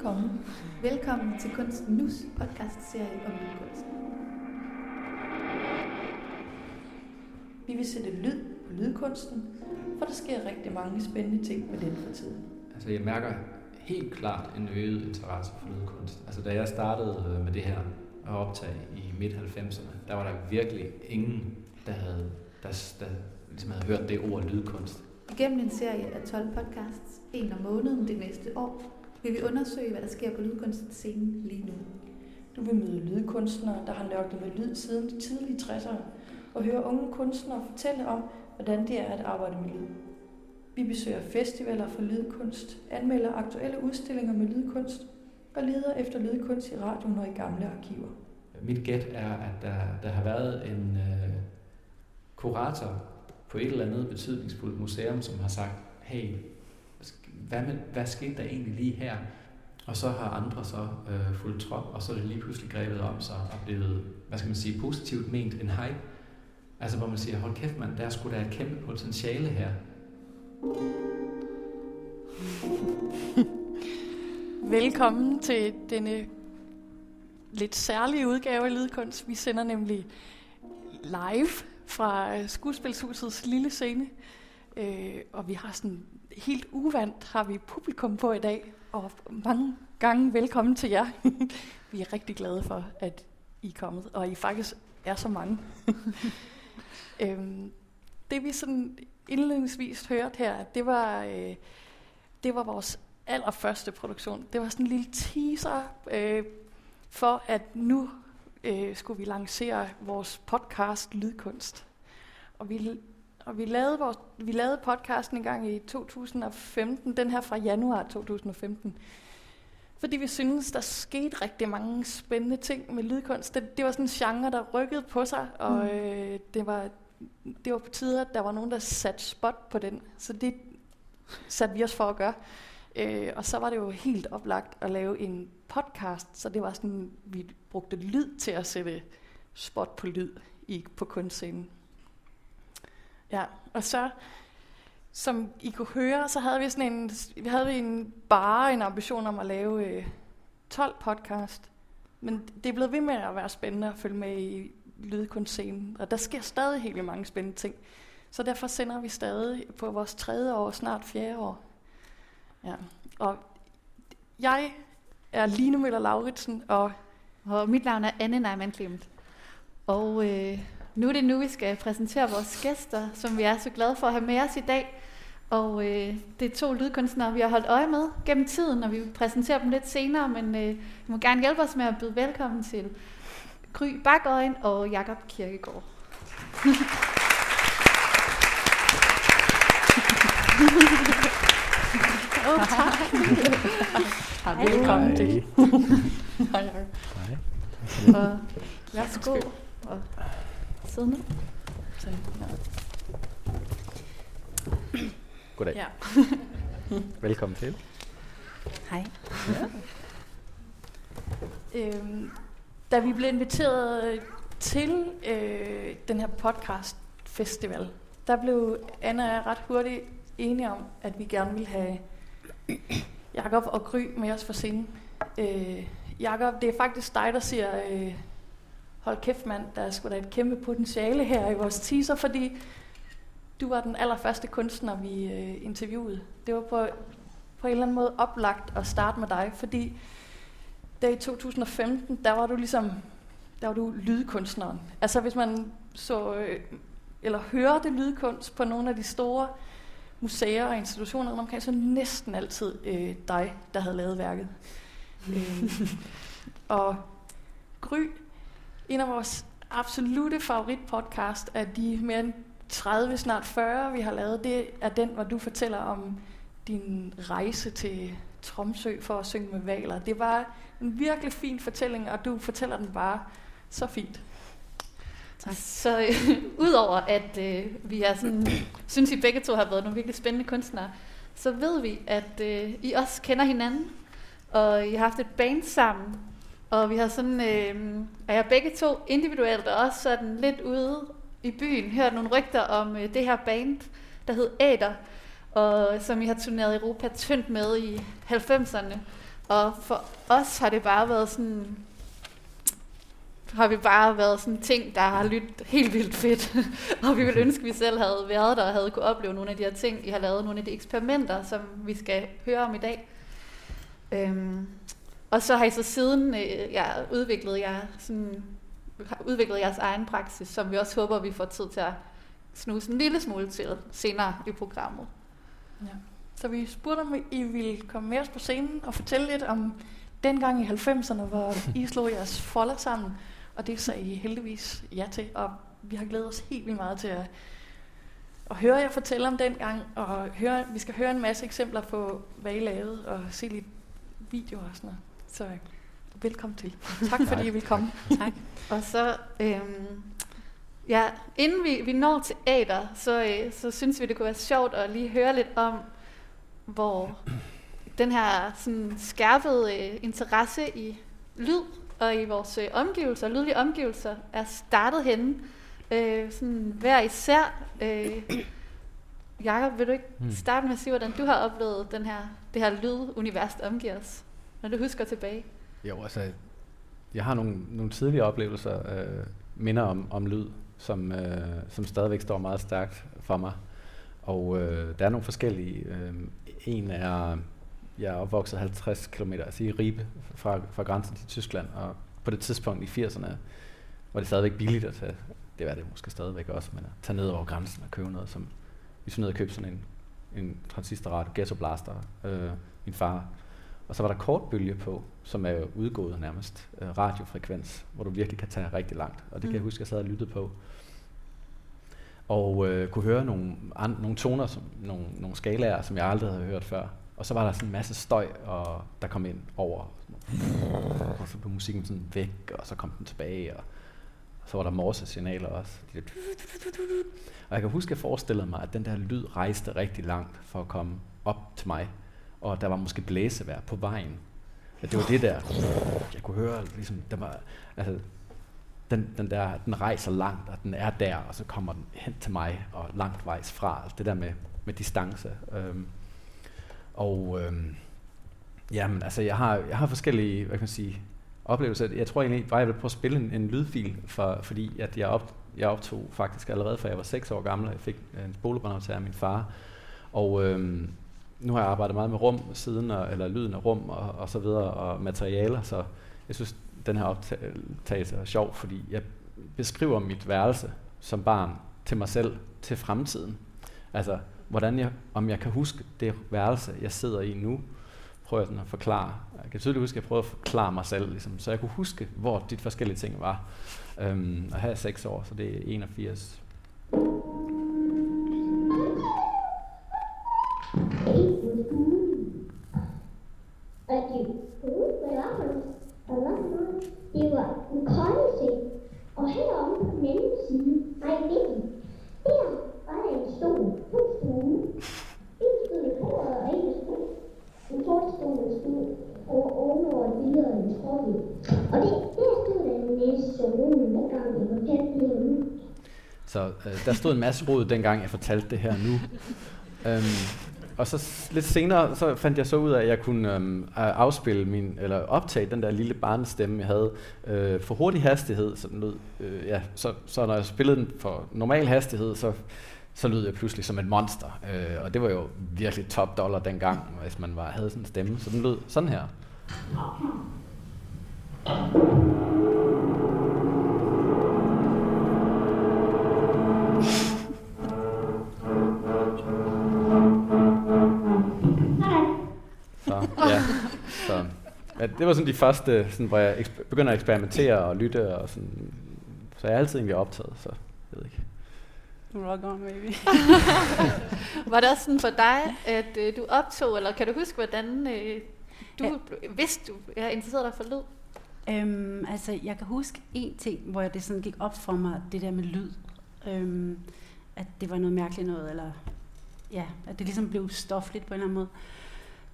Velkommen. Velkommen til Kunsten Nus podcast-serie om lydkunst. Vi vil sætte lyd på lydkunsten, for der sker rigtig mange spændende ting med den for tiden. Altså jeg mærker helt klart en øget interesse for lydkunst. Altså da jeg startede øh, med det her at optage i midt-90'erne, der var der virkelig ingen, der havde, der, der ligesom havde hørt det ord lydkunst. Igennem en serie af 12 podcasts, en om måneden det næste år, vil vi undersøge, hvad der sker på lydkunstens scene lige nu. Du vil møde lydkunstnere, der har nørklet med lyd siden de tidlige 60'ere, og høre unge kunstnere fortælle om, hvordan det er at arbejde med lyd. Vi besøger festivaler for lydkunst, anmelder aktuelle udstillinger med lydkunst og leder efter lydkunst i radioen og i gamle arkiver. Mit gæt er, at der, der har været en øh, kurator på et eller andet betydningsfuldt museum, som har sagt, hey, hvad, med, hvad skete der egentlig lige her? Og så har andre så øh, fulgt trop, og så er det lige pludselig grebet om sig og blevet, hvad skal man sige, positivt ment en hype. Altså hvor man siger, hold kæft mand, der skulle der et kæmpe potentiale her. Velkommen til denne lidt særlige udgave af Lydkunst. Vi sender nemlig live fra øh, Skuespilshusets lille scene. Øh, og vi har sådan helt uvandt har vi publikum på i dag. Og mange gange velkommen til jer. vi er rigtig glade for, at I er kommet, og I faktisk er så mange. øhm, det vi sådan indledningsvis hørte her, det var, øh, det var vores allerførste produktion. Det var sådan en lille teaser øh, for, at nu øh, skulle vi lancere vores podcast Lydkunst. Og vi, og vi, lavede vores, vi lavede podcasten en gang i 2015, den her fra januar 2015. Fordi vi synes der skete rigtig mange spændende ting med lydkunst. Det, det var sådan en genre, der rykkede på sig, og mm. øh, det, var, det var på tide, at der var nogen, der satte spot på den. Så det satte vi os for at gøre. Øh, og så var det jo helt oplagt at lave en podcast, så det var sådan, vi brugte lyd til at sætte spot på lyd i, på kunstscenen. Ja, og så, som I kunne høre, så havde vi sådan en, vi havde en bare en ambition om at lave øh, 12 podcast. Men det er blevet ved med at være spændende at følge med i lydkunstscenen, og der sker stadig helt mange spændende ting. Så derfor sender vi stadig på vores tredje år, snart fjerde år. Ja. Og jeg er Line Møller Lauritsen, og, og mit navn er Anne Neumann Klemt. Og øh, nu er det nu, vi skal præsentere vores gæster, som vi er så glade for at have med os i dag. Og øh, det er to lydkunstnere, vi har holdt øje med gennem tiden, og vi vil præsentere dem lidt senere, men øh, I må gerne hjælpe os med at byde velkommen til Gry Bakøjen og Jakob Kirkegaard. Åh, oh, tak. Hej. Velkommen til. Hej. Hej. Og værsgo. Og sid ned. Goddag. Ja. Velkommen til. Hej. Ja. Øhm, da vi blev inviteret til øh, den her podcast festival, der blev Anna og jeg ret hurtigt enige om, at vi gerne ville have Jakob og Gry med os for scenen. Øh, Jakob, det er faktisk dig, der siger, øh, hold kæft mand, der er sgu da et kæmpe potentiale her i vores teaser, fordi du var den allerførste kunstner, vi øh, interviewede. Det var på, på en eller anden måde oplagt at starte med dig, fordi der i 2015, der var du ligesom, der var du lydkunstneren. Altså hvis man så, øh, eller hørte lydkunst på nogle af de store museer og institutioner omkring, så næsten altid øh, dig, der havde lavet værket. øh, og Gry, en af vores absolute favoritpodcast af de mere end 30, snart 40, vi har lavet, det er den, hvor du fortæller om din rejse til Tromsø for at synge med valer. Det var en virkelig fin fortælling, og du fortæller den bare så fint. Tak. Så øh, udover at øh, vi er sådan, synes, I begge to har været nogle virkelig spændende kunstnere, så ved vi, at øh, I også kender hinanden, og I har haft et band sammen, og vi har sådan, øh, er jeg begge to individuelt og også sådan lidt ude i byen, hørt nogle rygter om øh, det her band, der hed Æder, og som I har turneret Europa tyndt med i 90'erne. Og for os har det bare været sådan, har vi bare været sådan ting, der har lyttet helt vildt fedt. og vi ville ønske, at vi selv havde været der og havde kunne opleve nogle af de her ting. I har lavet nogle af de eksperimenter, som vi skal høre om i dag. Øhm, og så har I så siden øh, ja, udviklet, jer, sådan, udviklet jeres egen praksis, som vi også håber, vi får tid til at snuse en lille smule til senere i programmet. Ja. Så vi spurgte, om I ville komme med os på scenen og fortælle lidt om dengang i 90'erne, hvor I slog jeres folder sammen. Og det sagde I heldigvis ja til, og vi har glædet os helt vildt meget til at, at høre jer fortælle om dengang, og høre, vi skal høre en masse eksempler på, hvad I lavede, og se lidt videoer og sådan noget. Så velkommen til. Tak fordi I vil komme. tak. Og så, øhm, ja, inden vi, vi når til Ader, så, øh, så synes vi, det kunne være sjovt at lige høre lidt om, hvor den her sådan, skærpede øh, interesse i lyd og i vores øh, omgivelser, lydlige omgivelser, er startet henne. Øh, sådan hver især. Øh, Jakob, vil du ikke hmm. starte med at sige, hvordan du har oplevet den her, det her lydunivers, der omgiver os, når du husker tilbage? Jo, altså, jeg har nogle, nogle tidlige oplevelser, øh, minder om, om lyd, som, øh, som stadigvæk står meget stærkt for mig. Og øh, der er nogle forskellige. Øh, en er, jeg er opvokset 50 km, altså i Ribe, fra, fra grænsen til Tyskland, og på det tidspunkt i 80'erne var det stadigvæk billigt at tage, det var det måske stadigvæk også, men at tage ned over grænsen og købe noget, som vi så ned og købe sådan en, en transistorradio, Ghetto Blaster, øh, min far. Og så var der kortbølge på, som er udgået nærmest, øh, radiofrekvens, hvor du virkelig kan tage rigtig langt. Og det mm. kan jeg mm. huske, jeg sad og lyttede på. Og øh, kunne høre nogle, an, nogle toner, som, nogle, nogle skalaer, som jeg aldrig havde hørt før. Og så var der sådan en masse støj, og der kom ind over. Og så blev musikken sådan væk, og så kom den tilbage. Og, og så var der morsesignaler også. Og jeg kan huske, at jeg forestillede mig, at den der lyd rejste rigtig langt for at komme op til mig. Og der var måske blæsevær på vejen. At det var det der, jeg kunne høre, ligesom, der var, altså, den, den, der, den rejser langt, og den er der, og så kommer den hen til mig, og langt vejs fra. altså Det der med, med distance. Øhm, og øhm, jamen, altså, jeg har, jeg har forskellige, hvad kan man sige, oplevelser. Jeg tror egentlig bare, jeg vil prøve at spille en, en lydfil, for, fordi at jeg, op, jeg optog faktisk allerede, fra jeg var 6 år gammel, og jeg fik en spolebrænder af min far. Og øhm, nu har jeg arbejdet meget med rum siden, og, eller lyden af rum og, og så videre, og materialer, så jeg synes, den her optagelse er sjov, fordi jeg beskriver mit værelse som barn til mig selv, til fremtiden. Altså, hvordan jeg, om jeg kan huske det værelse, jeg sidder i nu, prøver jeg sådan at forklare. Jeg kan tydeligt huske, at jeg prøver at forklare mig selv, ligesom, så jeg kunne huske, hvor de forskellige ting var. Øhm, og her er seks år, så det er 81. der stod en masse rod, dengang jeg fortalte det her nu. øhm, og så lidt senere, så fandt jeg så ud af, at jeg kunne øhm, afspille min, eller optage den der lille barnestemme, jeg havde øh, for hurtig hastighed. Så, den lød, øh, ja, så, så når jeg spillede den for normal hastighed, så, så lød jeg pludselig som et monster. Øh, og det var jo virkelig top dollar dengang, hvis man var, havde sådan en stemme. Så den lød sådan her. Ja, det var sådan de første, sådan, hvor jeg eksper- begynder at eksperimentere og lytte. Og sådan, så jeg er altid egentlig optaget, så jeg ved ikke. Rock on, baby. var det også sådan for dig, at øh, du optog, eller kan du huske, hvordan øh, du ja. vidste, du er interesseret dig for lyd? Øhm, altså, jeg kan huske en ting, hvor det sådan gik op for mig, det der med lyd. Øhm, at det var noget mærkeligt noget, eller ja, at det ligesom blev stofligt på en eller anden måde.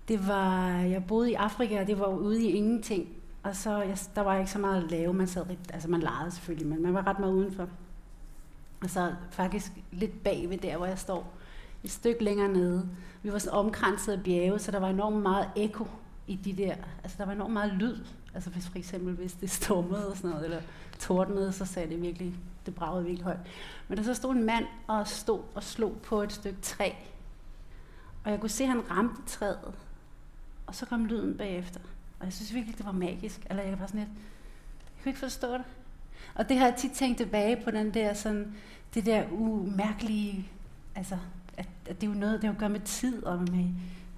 Det var, jeg boede i Afrika, og det var ude i ingenting. Og så, jeg, der var ikke så meget at lave. Man sad altså man legede selvfølgelig, men man var ret meget udenfor. Og så faktisk lidt bagved der, hvor jeg står. Et stykke længere nede. Vi var sådan omkranset af bjerge, så der var enormt meget ekko i de der, altså der var enormt meget lyd. Altså hvis for eksempel, hvis det stormede og sådan noget, eller tordnede, så sagde det virkelig, det bragede virkelig højt. Men der så stod en mand og stod og slog på et stykke træ. Og jeg kunne se, at han ramte træet. Og så kom lyden bagefter. Og jeg synes virkelig, det var magisk. Eller jeg var sådan lidt, jeg kunne ikke forstå det. Og det har jeg tit tænkt tilbage på den der sådan, det der umærkelige, altså, at, at det er jo noget, det har jo gør med tid, og med,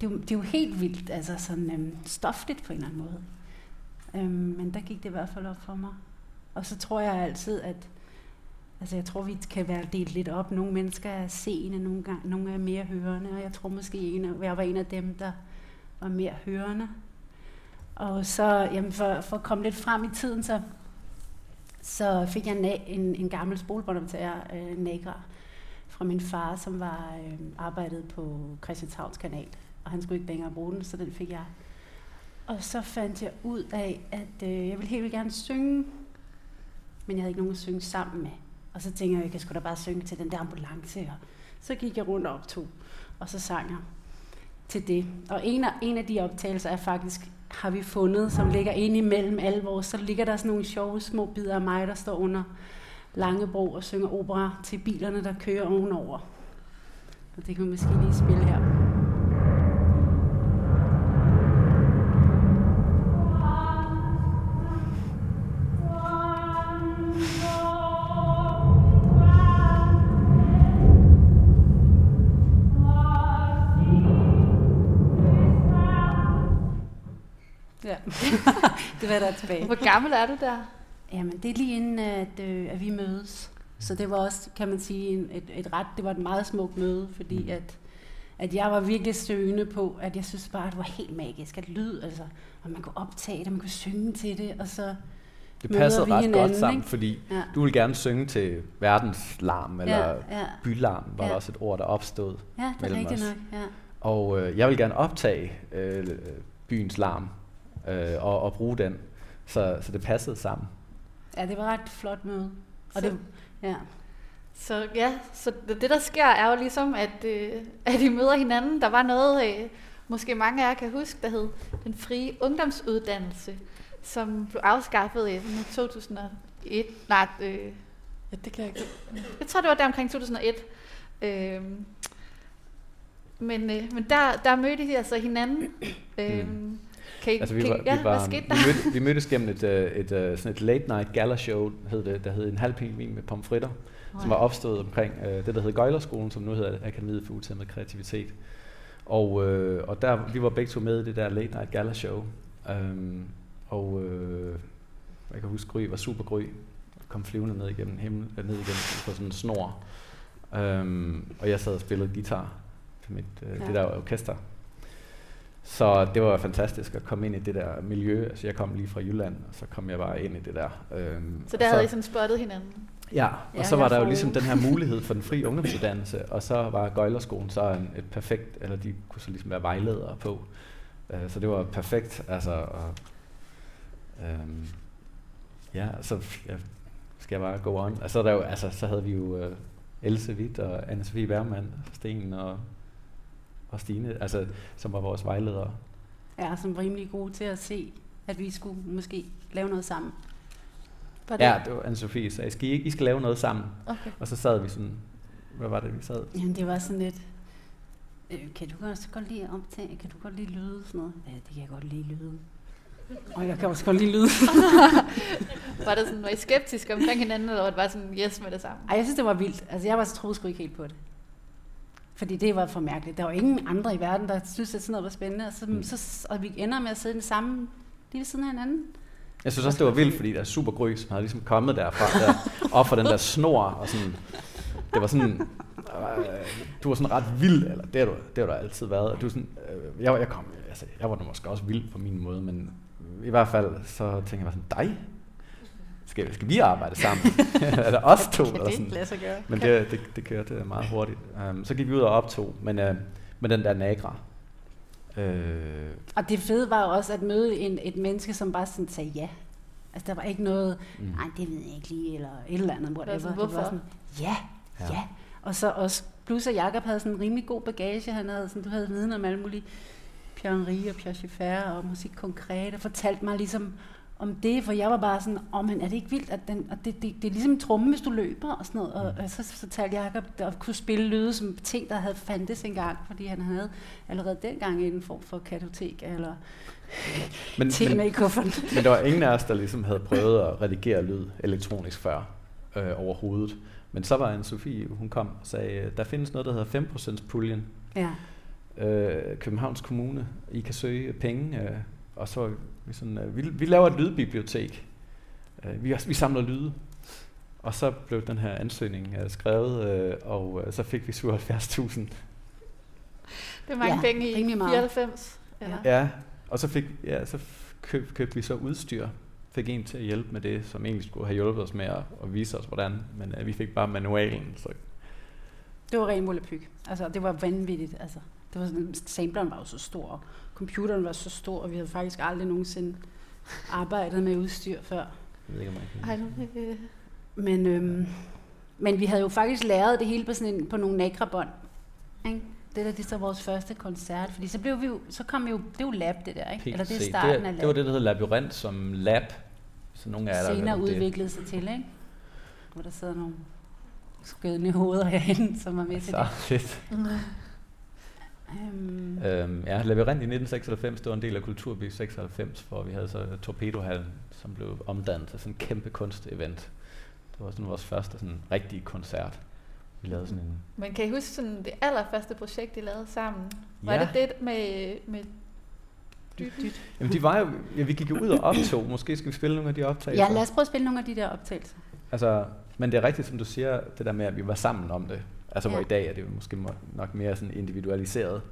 det, er jo, det er jo helt vildt, altså sådan øhm, stofligt på en eller anden måde. Øhm, men der gik det i hvert fald op for mig. Og så tror jeg altid, at altså jeg tror, vi kan være delt lidt op. Nogle mennesker er seende, nogle, gange, nogle er mere hørende, og jeg tror måske, en af, jeg var en af dem, der var mere hørende. Og så, jamen for, for at komme lidt frem i tiden, så, så fik jeg en, en, en gammel spolebåndoptager, øh, Nagra, fra min far, som var øh, arbejdet på Christianshavns kanal. Og han skulle ikke længere bruge den, så den fik jeg. Og så fandt jeg ud af, at øh, jeg ville helt vildt gerne synge, men jeg havde ikke nogen at synge sammen med. Og så tænkte jeg, jeg skulle da bare synge til den der ambulance. Og så gik jeg rundt og optog, og så sang jeg til det. Og en af, en af de optagelser er faktisk, har vi fundet, som ligger ind imellem alle vores, så ligger der sådan nogle sjove små bidder af mig, der står under Langebro og synger opera til bilerne, der kører ovenover. Og det kan vi måske lige spille her. Var der tilbage. Hvor gammel er du der? Jamen, det er lige inden, at, øh, at vi mødes. Så det var også, kan man sige, en, et, et ret, det var et meget smukt møde, fordi Mm. at, at jeg var virkelig søgende på, at jeg synes bare, at det var helt magisk, at lyd, altså, og man kunne optage det, man kunne synge til det, og så, Det passede vi ret hinanden, godt sammen, ikke? fordi ja. du vil gerne synge til verdens larm, eller ja, ja, bylarm, var Ja. der også et ord, der opstod. ja, det er rigtigt os. nok, ja. Og øh, jeg vil gerne optage øh, byens larm øh, og, og bruge den, så, så det passede sammen. Ja, det var et ret flot møde. Og Så- det, ja. Så ja, så det der sker er jo ligesom, at, øh, at I møder hinanden. Der var noget, øh, måske mange af jer kan huske, der hed den frie ungdomsuddannelse, som blev afskaffet i sådan 2001. Nej, øh, Ja, det kan jeg ikke. jeg tror, det var der omkring 2001. Øh, men øh, men der, der mødte I altså hinanden. Øh, kan I, Altså, vi var, ja, vi, var, hvad skete vi, der? mødte, vi mødtes gennem et, øh, et, et, sådan et late night gala show, hed det, der hed en halv pingvin med pomfritter, som var opstået omkring øh, det, der hed Gøjlerskolen, som nu hedder Akademiet for Utæmmet Kreativitet. Og, øh, og der, vi var begge to med i det der late night gala show. Um, og øh, jeg kan huske, Gry var super Gry, kom flyvende ned igennem himmel, øh, ned igennem på sådan en snor. Um, og jeg sad og spillede guitar til mit, øh, Ja. det der orkester. Så det var fantastisk at komme ind i det der miljø. Altså jeg kom lige fra Jylland, og så kom jeg bare ind i det der. Øhm, Så og der havde I sådan spottet hinanden. Ja, og Ja, så var der jo ligesom den her mulighed for den frie ungdomsuddannelse, og så var Gøjlerskolen så en, et perfekt, eller de kunne så ligesom være vejledere på. Uh, så det var perfekt, altså, og, um, ja, så ja, skal jeg bare go on. Altså, der er jo, altså, så havde vi jo uh, Else Witt og Anne-Sophie Bergmann, Sten og, og Stine, altså, som var vores vejledere. Ja, som var rimelig gode til at se, at vi skulle måske lave noget sammen. Var det? Ja, det var Anne-Sophie sagde, skal I, ikke- I skal lave noget sammen. Okay. Og så sad vi sådan, hvad var det, vi sad? Jamen, det var sådan lidt... Øh, kan du også godt lide at optage? Kan du godt lide lyde? Sådan noget. Ja, det kan jeg godt lide lyde. Og jeg kan også godt lide lyde. Var det sådan, var I skeptiske omkring hinanden, eller var det bare sådan, yes med det samme? Ej, jeg synes, det var vildt. Altså, jeg var troede sgu ikke helt på det. Fordi det var for mærkeligt. Der var ingen andre i verden, der synes, at sådan noget var spændende. Og, så, Mm. så, og vi ender med at sidde i den samme, lige ved siden af hinanden. Jeg synes også, det var vildt, fordi der er super gry, som havde ligesom kommet derfra, der, op for den der snor, og sådan, det var sådan, øh, du var sådan ret vild, eller det har du, det har du altid været, og du sådan, øh, jeg, var- jeg kom, altså, jeg var nu måske også vild på min måde, men i hvert fald, så tænkte jeg bare sådan, dig? Skal, skal vi arbejde sammen? er det os to? Kan Eller det sådan. lade sig gøre? Men det, det, det kørte meget hurtigt. Um, så gik vi ud og optog, men uh, med den der nagra. Øh, Og det fede var jo også at møde en, et menneske, som bare sådan sagde ja. Altså, der var ikke noget, mm. nej, det ved jeg ikke lige, eller et eller andet. Whatever. sådan, Det var hvorfor? sådan, ja, Ja. ja. Og så også, plus at Jacob havde sådan en rimelig god bagage. Han havde sådan, du havde viden om alle mulige Pierre Henri og Pierre Schaeffer og musik konkret, og fortalte mig ligesom om det, for jeg var bare sådan, åh, oh, men er det ikke vildt, at den, og det, det, det er ligesom en tromme, hvis du løber og sådan noget, og, og så fortalte Jacob, at kunne spille lyde som ting, der havde fandtes engang, fordi han havde allerede dengang en form for kartotek, eller Men, ting med men, i kufferten. men der var ingen af os, der ligesom havde prøvet at redigere lyd elektronisk før øh, overhovedet. Men så var en Sofie, hun kom og sagde, der findes noget, der hedder 5% puljen. Ja. Øh, Københavns Kommune, I kan søge penge, øh, og så vi sådan, øh, vi, vi laver et lydbibliotek. Øh, vi, vi samler lyde. Og så blev den her ansøgning øh, skrevet, øh, og øh, så fik vi 77.000. Det er mange Ja, penge i rimelig meget. 94. Eller? Ja, og så fik ja, så køb, købte vi så udstyr. Fik en til at hjælpe med det, som egentlig skulle have hjulpet os med at, at vise os, hvordan. Men uh, vi fik bare manualen. Så Det var ren volapyk. Altså, det var vanvittigt. Altså, det var sådan, sampleren var jo så stor, computeren var så stor, og vi havde faktisk aldrig nogensinde arbejdet med udstyr før. jeg ved ikke, om jeg kan... Men, øhm, men vi havde jo faktisk læret det hele på, sådan en, på nogle nakrabånd. Ikke? Det der, det er så vores første koncert, fordi så blev vi jo, så kom vi jo, det er jo lab det der, ikke? Eller det er PC. starten det, af lab. det var det, der hed Labyrint som lab. Så nogle af jer, der senere udviklede sig til, ikke? Hvor der sidder nogle skødende hoveder herinde, som var med til Så det. fedt. Øhm, Øhm, ja, Labyrint i 1996, det var en del af Kulturby 96, hvor vi havde så Torpedohallen, som blev omdannet til sådan en kæmpe kunstevent. Det var sådan vores første sådan rigtige koncert. Vi lavede sådan en... Men kan I huske sådan det allerførste projekt, I lavede sammen? Var Ja. det det med, med dytten? Jamen de var jo, ja, vi gik jo ud og optog. Måske skal vi spille nogle af de optagelser. ja, lad os prøve at spille nogle af de der optagelser. Altså, men det er rigtigt, som du siger, det der med, at vi var sammen om det. Altså, ja. hvor i dag er det måske må- nok mere sådan individualiseret.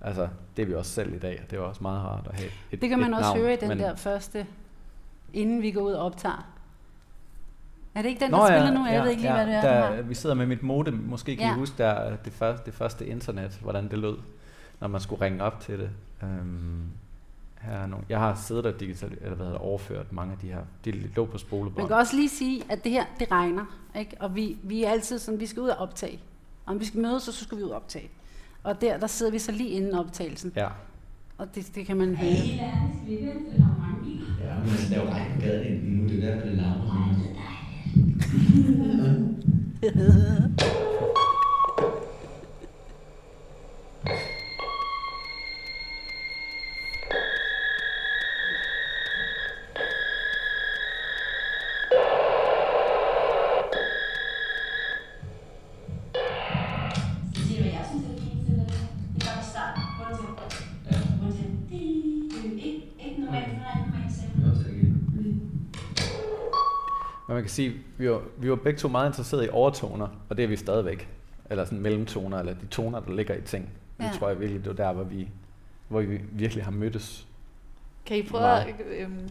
Altså, det er vi også selv i dag, og det er også meget rart at have et Det kan man også navn, høre i den men- der første, inden vi går ud og optager. Er det ikke den, Nå, der ja, spiller nu? Jeg ja, ved ikke lige, ja, hvad det er, der. Vi sidder med mit modem. Måske kan. Ja. I huske der, det, første, det første internet, hvordan det lød, når man skulle ringe op til det. Um, her er nogle, jeg har siddet og digital, eller hvad hedder, det, overført mange af de her. De lå på Man spolebånd. kan også lige sige, at det her, det regner. Ikke? Og vi, vi er altid sådan, vi skal ud og optage. Og om vi skal mødes, så skal vi ud og optage. Og der, der sidder vi så lige inden optagelsen. Ja. Og det, det kan man høre. Ja, men der er jo gaden lige nu, det er derfor, det larmer man kan sige, vi var, vi var begge to meget interesserede i overtoner, og det er vi stadigvæk. Eller sådan mellemtoner, eller de toner, der ligger i ting. Ja. Det tror jeg virkelig, det var der, hvor vi, hvor vi virkelig har mødtes. Kan I prøve Meget. at øhm,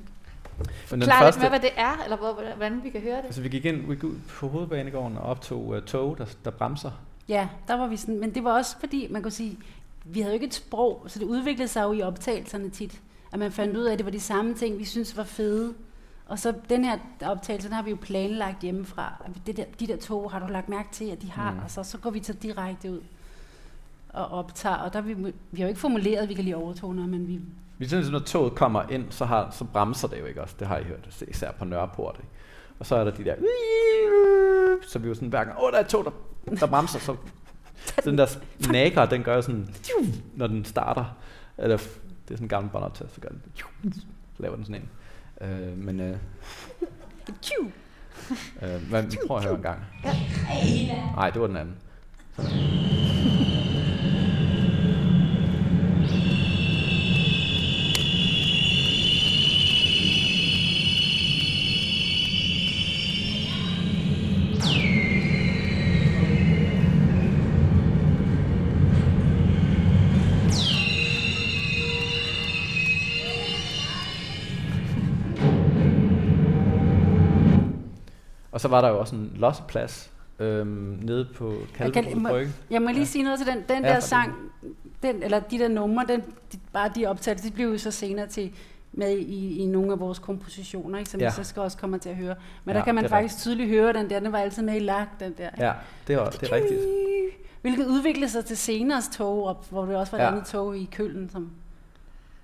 forklare lidt med, hvad det er, eller hvor, hvordan vi kan høre det? altså vi gik ind vi gik ud på hovedbanegården og optog uh, tog, der, der bremser. Ja, der var vi sådan, men det var også fordi, man kunne sige, vi havde jo ikke et sprog, så det udviklede sig jo i optagelserne tit. At man fandt ud af, at det var de samme ting, vi synes var fede. Og så den her optagelse, den har vi jo planlagt hjemmefra. Det der, de der tog har du lagt mærke til, at de har, Mm. og så, så går vi så direkte ud og optager. Og der vi, vi har jo ikke formuleret, at vi kan lide overtoner, men vi, Vi synes, at når toget kommer ind, så, har, så bremser det jo ikke også. Det har I hørt, især på Nørreport. Ikke? Og så er der de der... Så vi jo sådan hver gang, åh, der er et tog, der, der bremser. Så, så den der nager, den gør sådan, når den starter. Eller, det er sådan en gammel båndoptager, så gør den, så laver den sådan en. Øh, men, øh, Tju! øh, men vi prøver at høre en gang. Nej, det var den anden. Og så var der jo også en losseplads øhm, nede på Kalvebod Brygge. Jeg må lige Ja. sige noget til den. Den Ja, der sang, den, eller de der numre, den, de, bare de optagelser, de blev jo så senere til med i, i nogle af vores kompositioner, ikke, som Ja. vi så skal også komme til at høre. Men Ja, der kan man er faktisk tydeligt høre den der, den var altid med i lagt, den der. Ja, det, var, det er rigtigt. Hvilket udviklede sig til senere tog, op, hvor det også var et Ja. andet tog i Køln, som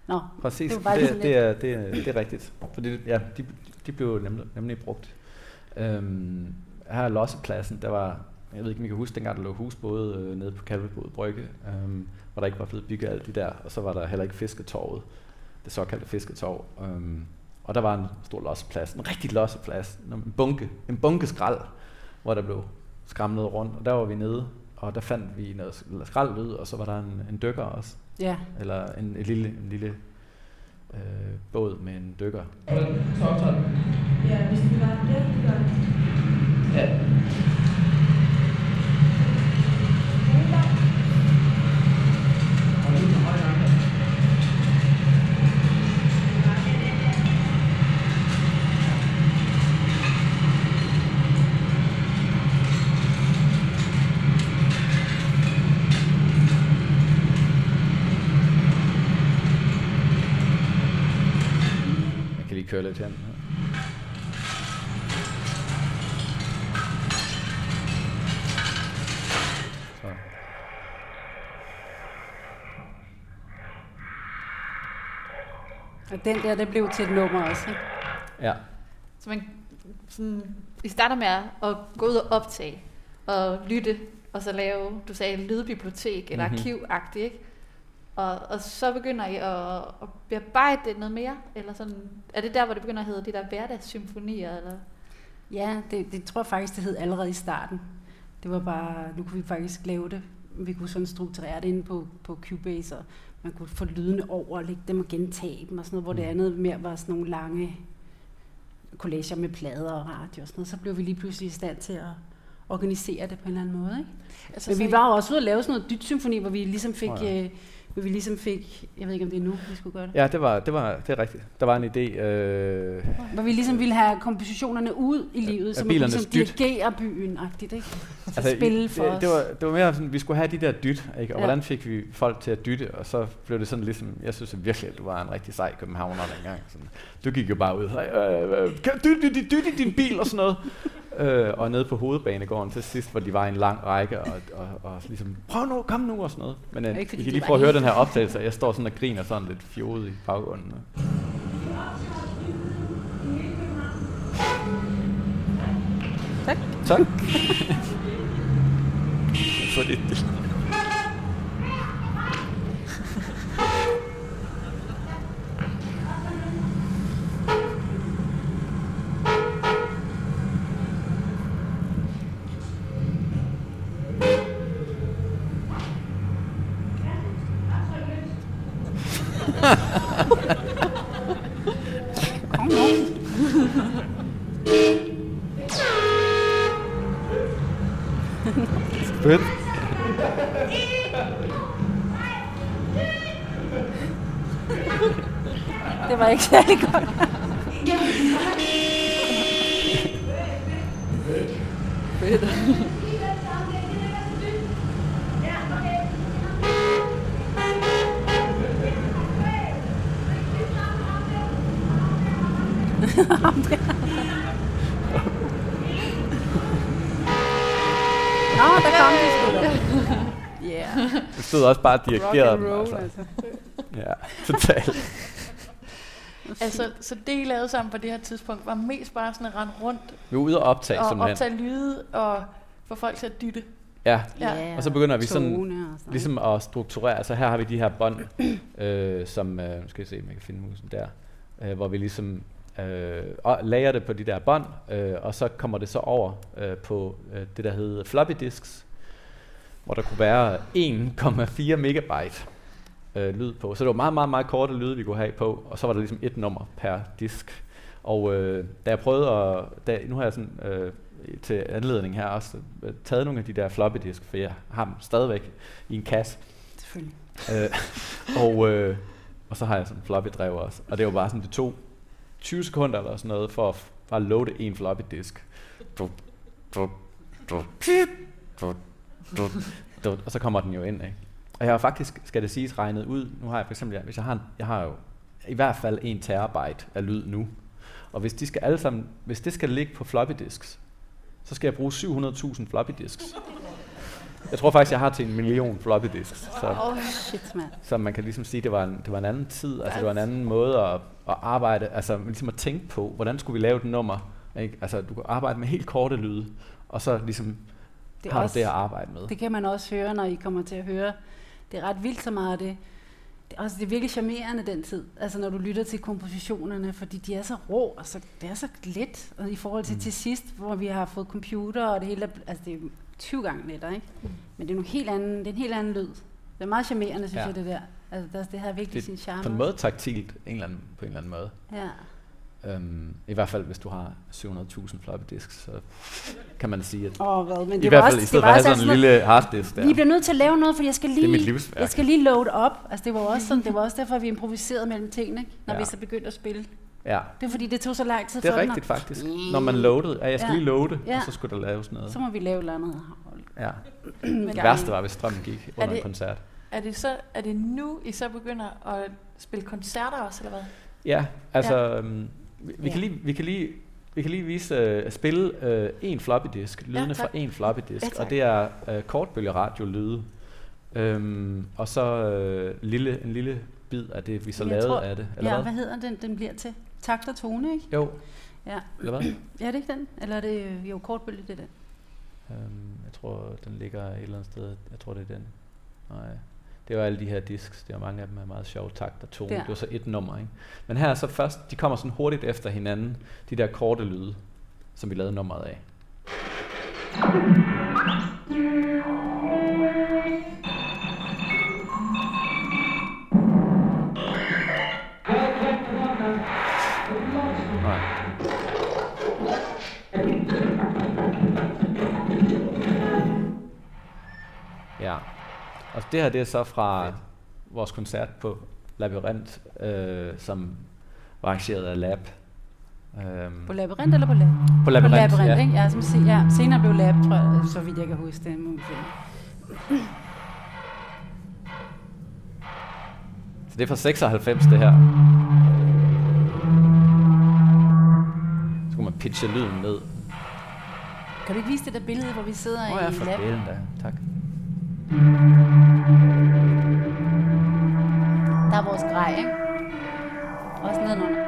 Nå, Præcis, det det, var bare det, sådan det, er, det, er, det er rigtigt. Fordi, ja, de, de blev nemlig, nemlig brugt. Øhm, her er Lossepladsen, der var, jeg ved ikke, om I kan huske, dengang der lå husbåde øh, nede på Kalvebod Brygge, øhm, hvor der ikke var blevet bygget alt det der, og så var der heller ikke fisketorvet, det såkaldte fisketorv. Øhm, og der var en stor losseplads, en rigtig losseplads, en bunke, en bunke skrald, hvor der blev skramlet rundt, og der var vi nede, og der fandt vi noget skrald ud, og så var der en, en dykker også, Ja. eller en, en lille, en lille øh, båd med en dykker. Ja, hvis vi var der, Ja. Jeg kan lige køre lidt hen. Så. Og den der, det blev til et nummer også. ikke? Ja, Så man sådan, vi starter med at gå ud og optage og lytte, og så lave, du sagde, lydbibliotek eller Mhm. mm-hmm. arkivagtigt, ikke? Og, og så begynder I at, at bearbejde det noget mere? Eller sådan, er det der, hvor det begynder at hedde de der hverdagssymfonier? Eller? Ja, det, det tror jeg faktisk, det hed allerede i starten. Det var bare, nu kunne vi faktisk lave det. Vi kunne sådan strukturere det inde på, på Cubase, og man kunne få lydene over og lægge dem og gentage dem og sådan noget, hvor det andet mere var sådan nogle lange collager med plader og radio og sådan noget. Så blev vi lige pludselig i stand til at organisere det på en eller anden måde. Ikke? Altså, Men vi var jo også ude at lave sådan noget dyt symfoni, hvor vi ligesom fik, oh, ja. øh, hvor vi ligesom fik, jeg ved ikke om det er nu, vi skulle gøre det. ja det, var, det, var, det er rigtigt. Der var en idé. Øh, Hvor vi ligesom ville have kompositionerne ud i livet, så man ligesom dyt. dirigere byen-agtigt, ikke? Altså, altså, spille for det, os. det, var, det var mere sådan, vi skulle have de der dyt, ikke? og Ja. hvordan fik vi folk til at dytte, og så blev det sådan ligesom, jeg synes virkelig, at du var en rigtig sej københavner dengang. Sådan. Du gik jo bare ud, øh, øh, du dytte, dytte, dytte i din bil og sådan noget. Øh, og nede på hovedbanegården til sidst, hvor de var i en lang række, og, og, og ligesom, prøv nu, kom nu, og sådan noget. Men øh, I kan lige prøve at høre den her optagelse, og jeg står sådan og griner sådan lidt fjodet i baggrunden. Tak. Tak. For det. Ikke særlig godt. Nå, der kom de sgu da. Yeah. Du stod også bare og dirigerede dem, altså. altså. Ja, totalt. Altså, så det, I lavede sammen på det her tidspunkt, var mest bare sådan at rende rundt Vi var ude og optage og simpelthen. optage lyde og få folk til at dytte. Ja, Ja. og så begynder vi sådan, sådan ligesom at strukturere. Altså her har vi de her bånd, øh, som, øh, nu skal jeg se, om jeg kan finde musen der, øh, hvor vi ligesom øh, og lager det på de der bånd, øh, og så kommer det så over øh, på øh, det, der hedder floppy disks, hvor der kunne være 1,4 megabyte øh, lyd på. Så det var meget, meget, meget korte lyde, vi kunne have på, og så var der ligesom et nummer per disk. Og øh, da jeg prøvede at, da, nu har jeg sådan øh, til anledning her også øh, taget nogle af de der floppy disk, for jeg har dem stadigvæk i en kasse. Selvfølgelig. Øh, og, øh, og så har jeg sådan en floppy drev også. Og det var bare sådan, det tog 20 sekunder eller sådan noget, for at bare loade en floppy disk. Du, du, du, du, du, du, og så kommer den jo ind, ikke? Og jeg har faktisk, skal det siges, regnet ud, nu har jeg for eksempel, hvis jeg har, en, jeg har jo i hvert fald en terabyte af lyd nu. Og hvis de skal alle sammen, hvis det skal ligge på floppy disks, så skal jeg bruge 700.000 floppy disks. Jeg tror faktisk, jeg har til en million floppy disks. Så, oh, shit, mand. så man kan ligesom sige, det var en, det var en anden tid, altså det var en anden måde at, at arbejde, altså ligesom at tænke på, hvordan skulle vi lave et nummer, ikke? Altså du kan arbejde med helt korte lyde, og så ligesom Det har også- du det at arbejde med. Det kan man også høre, når I kommer til at høre. Det er ret vildt så meget det. Det er, også, det er virkelig charmerende den tid, altså når du lytter til kompositionerne, fordi de er så rå, og så, det er så let, og i forhold til Mm. til sidst, hvor vi har fået computer, og det hele er, altså det er 20 gange lettere, ikke? Men det er, nogle helt anden, det er en helt anden lyd. Det er meget charmerende, synes ja. jeg, det der. Altså, der, det har virkelig Det sin charme. På en måde taktilt, en eller anden, på en eller anden måde. Ja. Um, I hvert fald, hvis du har 700.000 floppy disks, så kan man sige, at Åh, hvad? Men i det hvert var fald også- i stedet det for at var have sådan en lille harddisk der. Vi bliver nødt til at lave noget, fordi jeg skal lige, jeg skal lige load op. Altså, det var også sådan, det var også derfor, vi improviserede mellem tingene, ikke? når Ja. vi så begyndte at spille. Ja, Det er fordi, det tog så lang tid det er for den rigtigt at- faktisk. Når man loadede, ja, jeg skal Ja. lige loade, Ja. og så skulle der laves noget. Så må vi lave et eller andet. Ja. Det værste var, hvis strømmen gik under det- en koncert. Er det, så, er det nu, I så begynder at spille koncerter også, eller hvad? Ja, altså, øhm, vi, vi, Ja. kan lige, vi kan lige vi kan lige vise øh, spille øh, en floppy disk, lydene Ja, fra en floppy disk, Ja, og det er øh, kortbølgeradio lyde. Øhm, og så øh, lille, en lille bid af det, vi så lavede tror- af det. Eller Ja, hvad? hvad hedder den? Den bliver til takt og tone, ikke? Jo, Ja. eller hvad? Ja, er det ikke den? Eller er det jo kortbølge, det er den? Øhm, jeg tror, den ligger et eller andet sted. Jeg tror, det er den. Nej. Det var alle de her disks. Det var mange af dem med meget sjov takt og tone. Der. Det var så et nummer, ikke? Men her er så først, de kommer sådan hurtigt efter hinanden, de der korte lyde, som vi lavede nummeret af. Og det her det er så fra vores koncert på Labyrinth, øh, som var arrangeret af Lab. Øhm, På labyrint eller på lab? på Labyrinth, på labyrint, ja. ikke? Ja, som se, ja, senere blev lab, tror jeg, så vidt jeg kan huske det. Så det er fra 96, det her. Så kunne man pitche lyden ned. Kan du ikke vise det der billede, hvor vi sidder Åh oh, ja, i for lab? delen da. Tak. Der er vores grej, ikke? Også nedenunder.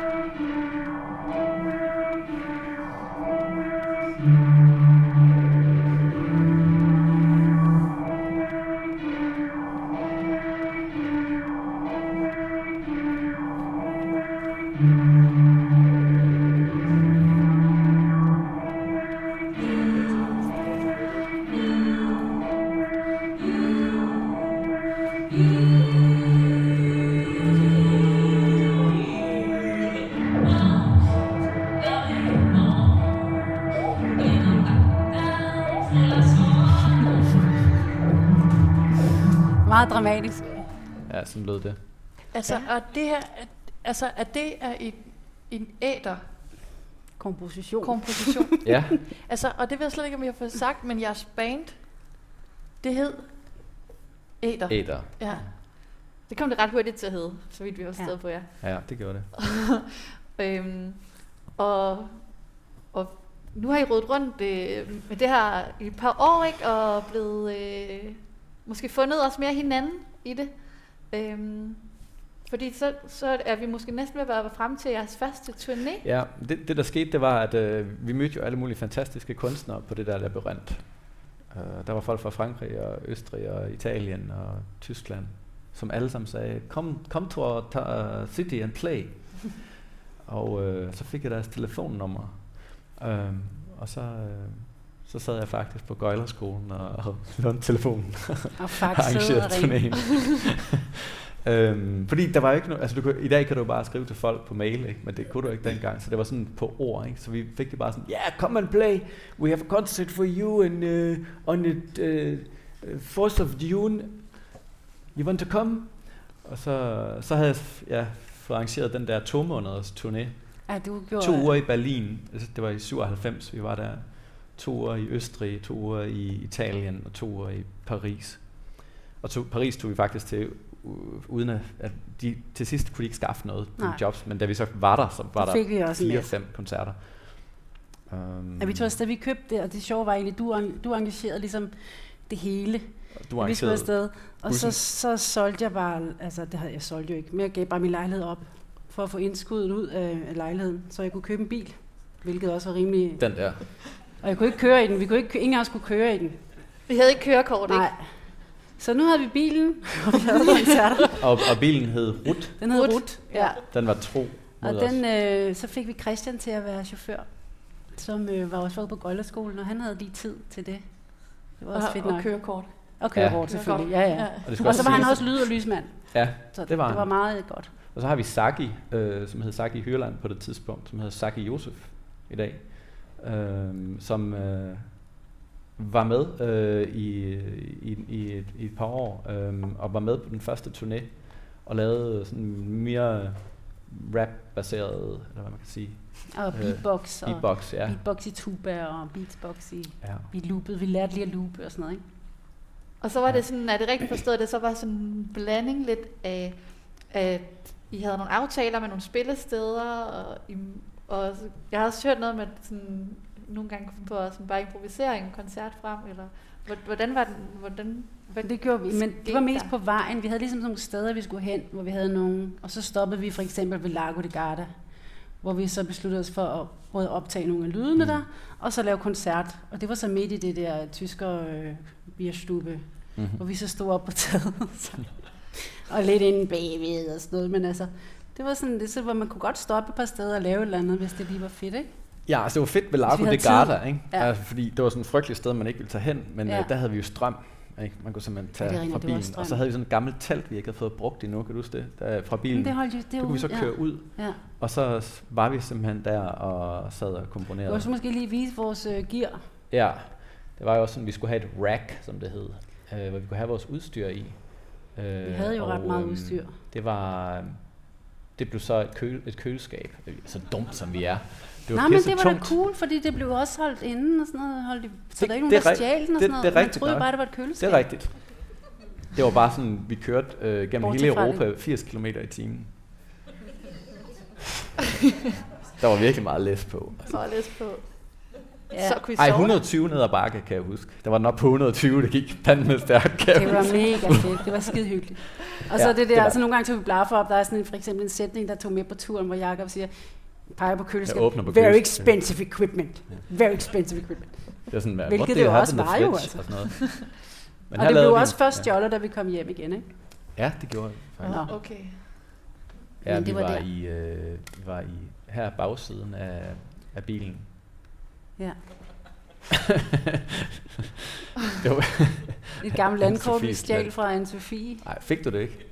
Meget dramatisk. Ja, sådan lød det. Altså, og det her, er- altså, er det er en, en æder Komposition. komposition? Ja, altså, og det ved jeg slet ikke, om jeg har fået sagt, men jeres band, det hed æder. æder. Ja. Det kom det ret hurtigt til at hedde, så vidt vi var Ja. sted på jer. Ja, det gjorde det. Øhm, og, og nu har I rodet rundt øh, med det her i et par år, ikke? Og blevet øh, måske fundet også mere hinanden i det. Øhm, fordi så, så er vi måske næsten ved at være frem til jeres første turné. Ja, det, det der skete, det var, at øh, vi mødte jo alle mulige fantastiske kunstnere på det der labyrint. Uh, der var folk fra Frankrig og Østrig og Italien og Tyskland, som alle sammen sagde, come, come to our ta- city and play. og øh, så fik jeg deres telefonnummer. Um, og så, øh, så sad jeg faktisk på Gøjlerskolen og, og lånte telefonen. Og arrangerede turnéen. øhm, fordi der var ikke noget, altså du kan, i dag kan du bare skrive til folk på mail, ikke? men det kunne du ikke dengang, så det var sådan på ord, ikke? så vi fik det bare sådan, yeah, come and play, we have a concert for you in, uh, on the uh, 4th of June, you want to come? Og så, så havde jeg ja, fået arrangeret den der to måneders turné, Ja, du gjorde... to uger i Berlin, altså det var i 97, vi var der, to uger i Østrig, to uger i Italien og to uger i Paris. Og to, Paris tog vi faktisk til, uden at, at de, til sidst kunne de ikke skaffe noget på jobs, men da vi så var der, så var fik vi der også en fire, masse. fem koncerter. Um, Ja, vi tog afsted, vi købte det, og det sjove var egentlig, du, du engagerede ligesom det hele. Du Vi skulle arrangerede afsted. Og så, så solgte jeg bare, altså det havde jeg solgte jo ikke, men jeg gav bare min lejlighed op for at få indskuddet ud af af lejligheden, så jeg kunne købe en bil, hvilket også var rimelig... den der. Og jeg kunne ikke køre i den, vi kunne ikke, ingen af os kunne køre i den. Vi havde ikke kørekort, ikke? Nej. Så nu havde vi bilen, og vi havde koncerter. Og, og bilen hed Rut. Den hed Rut. Rut, ja. Den var tro Og den, øh, så fik vi Christian til at være chauffør, som øh, var også på Gøjlerskolen, og han havde lige tid til det. Det var også fedt Og, nok. og kørekort. Og kørekort, Ja. selvfølgelig. Ja, ja. Og, det skal Og så var han også lyd- og lysmand. Ja, Så det var det var han. meget godt. Og så har vi Saki, øh, som hed Saki Hyrland på det tidspunkt, som hedder Saki Josef i dag, øh, som øh, var med øh, i, i, i, et, i et par år, øh, og var med på den første turné, og lavede sådan mere rap-baseret, eller hvad man kan sige. Og Øh, beatbox. Og Beatbox, ja. Beatbox i tuba og beatbox i... ja. Vi loopede, vi lærte lige at loope og sådan noget, ikke? Og så var det sådan, er det rigtigt forstået, det så var sådan en blanding lidt af, at I havde nogle aftaler med nogle spillesteder, og, I, og så- jeg har også hørt noget med sådan, nogle gange kunne på at sådan bare improvisere en koncert frem, eller hvor- hvordan var den, hvordan, hvad Det gjorde vi, men det var mest der? på vejen. Vi havde ligesom sådan nogle steder, vi skulle hen, hvor vi havde nogle... Og så stoppede vi for eksempel ved Lago de Garda, hvor vi så besluttede os for at både optage nogle af lydene Mm. der, og så lave koncert. Og det var så midt i det der tysker øh, bierstube, Mm-hmm. hvor vi så stod op på taget. og lidt inde bagved og sådan noget. Men altså, det var sådan det, så, hvor man kunne godt stoppe et par steder og lave et eller andet, hvis det lige var fedt, ikke? Ja, altså det var fedt ved havde de Garda, ikke? Ja. Altså, fordi det var sådan et frygteligt sted, man ikke ville tage hen, men Ja. ja. øh, der havde vi jo strøm. Ikke? Man kunne simpelthen Ja, tage det ja, rigtigt, fra det bilen, og så havde vi sådan et gammelt telt, vi ikke havde fået brugt endnu, kan du huske det? Der, fra bilen. Men det holdt jo, det er kunne vi så køre ud, Ja. ja. og så var vi simpelthen der og sad og komponerede. vil så måske lige vise vores øh, gear. Ja, det var jo også sådan, vi skulle have et rack, som det hed, øh, hvor vi kunne have vores udstyr i. Øh, Vi havde jo ret meget øhm, udstyr. Det var, det blev så et, køl, et køleskab, så dumt som vi er. Det var Nej, men det var da tungt. cool, fordi det blev også holdt inden og sådan noget. Holdt i, så Det- der er ikke det nogen, der er stjal den og det- sådan noget. det er Man rigtigt troede nok. bare, det var et køleskab. Det er rigtigt. Det var bare sådan, vi kørte øh, gennem Bortset hele Europa 80 km i timen. Der var virkelig meget læs på. så var læst på? Ja. Så kunne I Ej, sove? 120 ned ad bakke, kan jeg huske. Der var den op på 120, det gik fandme stærkt, kan Det var huske. mega fedt. Det var skide hyggeligt. Og så Ja, det det der, var altså nogle gange tog vi blaffer op. Der er sådan en, for eksempel en sætning, der tog med på turen, hvor Jacob siger, peger på køleskabet. Jeg åbner på Very køleskabet." expensive equipment. Very expensive equipment. Det er sådan, hvad, Hvilket det jo også var jo, altså. Og, sådan noget. Men og her det blev vi- også først ja. stjålet, da vi kom hjem igen, ikke? Ja, det gjorde vi faktisk. Nå. Okay. Ja, Men vi det var var, der. i, øh, vi var i her bagsiden af, af bilen. Ja. det var, Et gammelt landkort, vi stjal fra Anne-Sophie. Nej, fik du det ikke?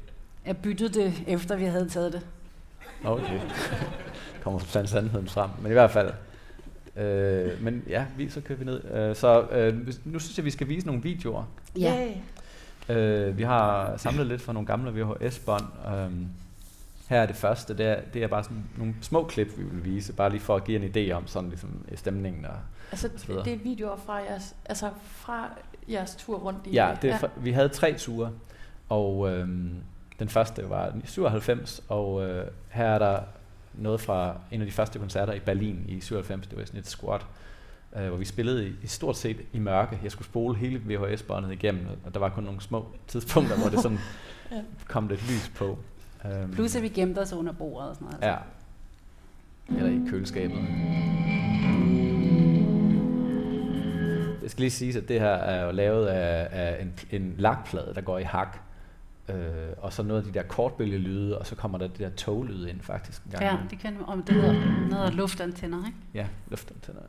Jeg byttede det, efter vi havde taget det. Okay. Kommer sådan sandheden frem. Men i hvert fald. Øh, men ja, vi, så kører vi ned. Øh, så øh, nu synes jeg, vi skal vise nogle videoer. Ja. Yay. Øh, vi har samlet lidt fra nogle gamle VHS-bånd. Øhm, her er det første, det er, det er bare sådan nogle små klip, vi vil vise, bare lige for at give en idé om sådan ligesom stemningen. Og, Altså, så videre. det er videoer fra jeres, altså fra jeres tur rundt i ja, det er, for, vi havde tre ture, og øhm, den første var i 97, og øh, her er der noget fra en af de første koncerter i Berlin i 97, det var sådan et squat, øh, hvor vi spillede i, i stort set i mørke. Jeg skulle spole hele VHS-båndet igennem, og der var kun nogle små tidspunkter, hvor det sådan Ja. kom lidt lys på. Øhm, Plus at vi gemte os under bordet og sådan noget. altså. Ja. Eller i køleskabet. Det skal lige siges, at det her er jo lavet af, af en, en lakplade, der går i hak. Øh, og så noget af de der kortbølgelyde, og så kommer der det der toglyde ind faktisk. En gang Ja, det kan om det hedder noget luftantenner, ikke? Ja, luftantænder.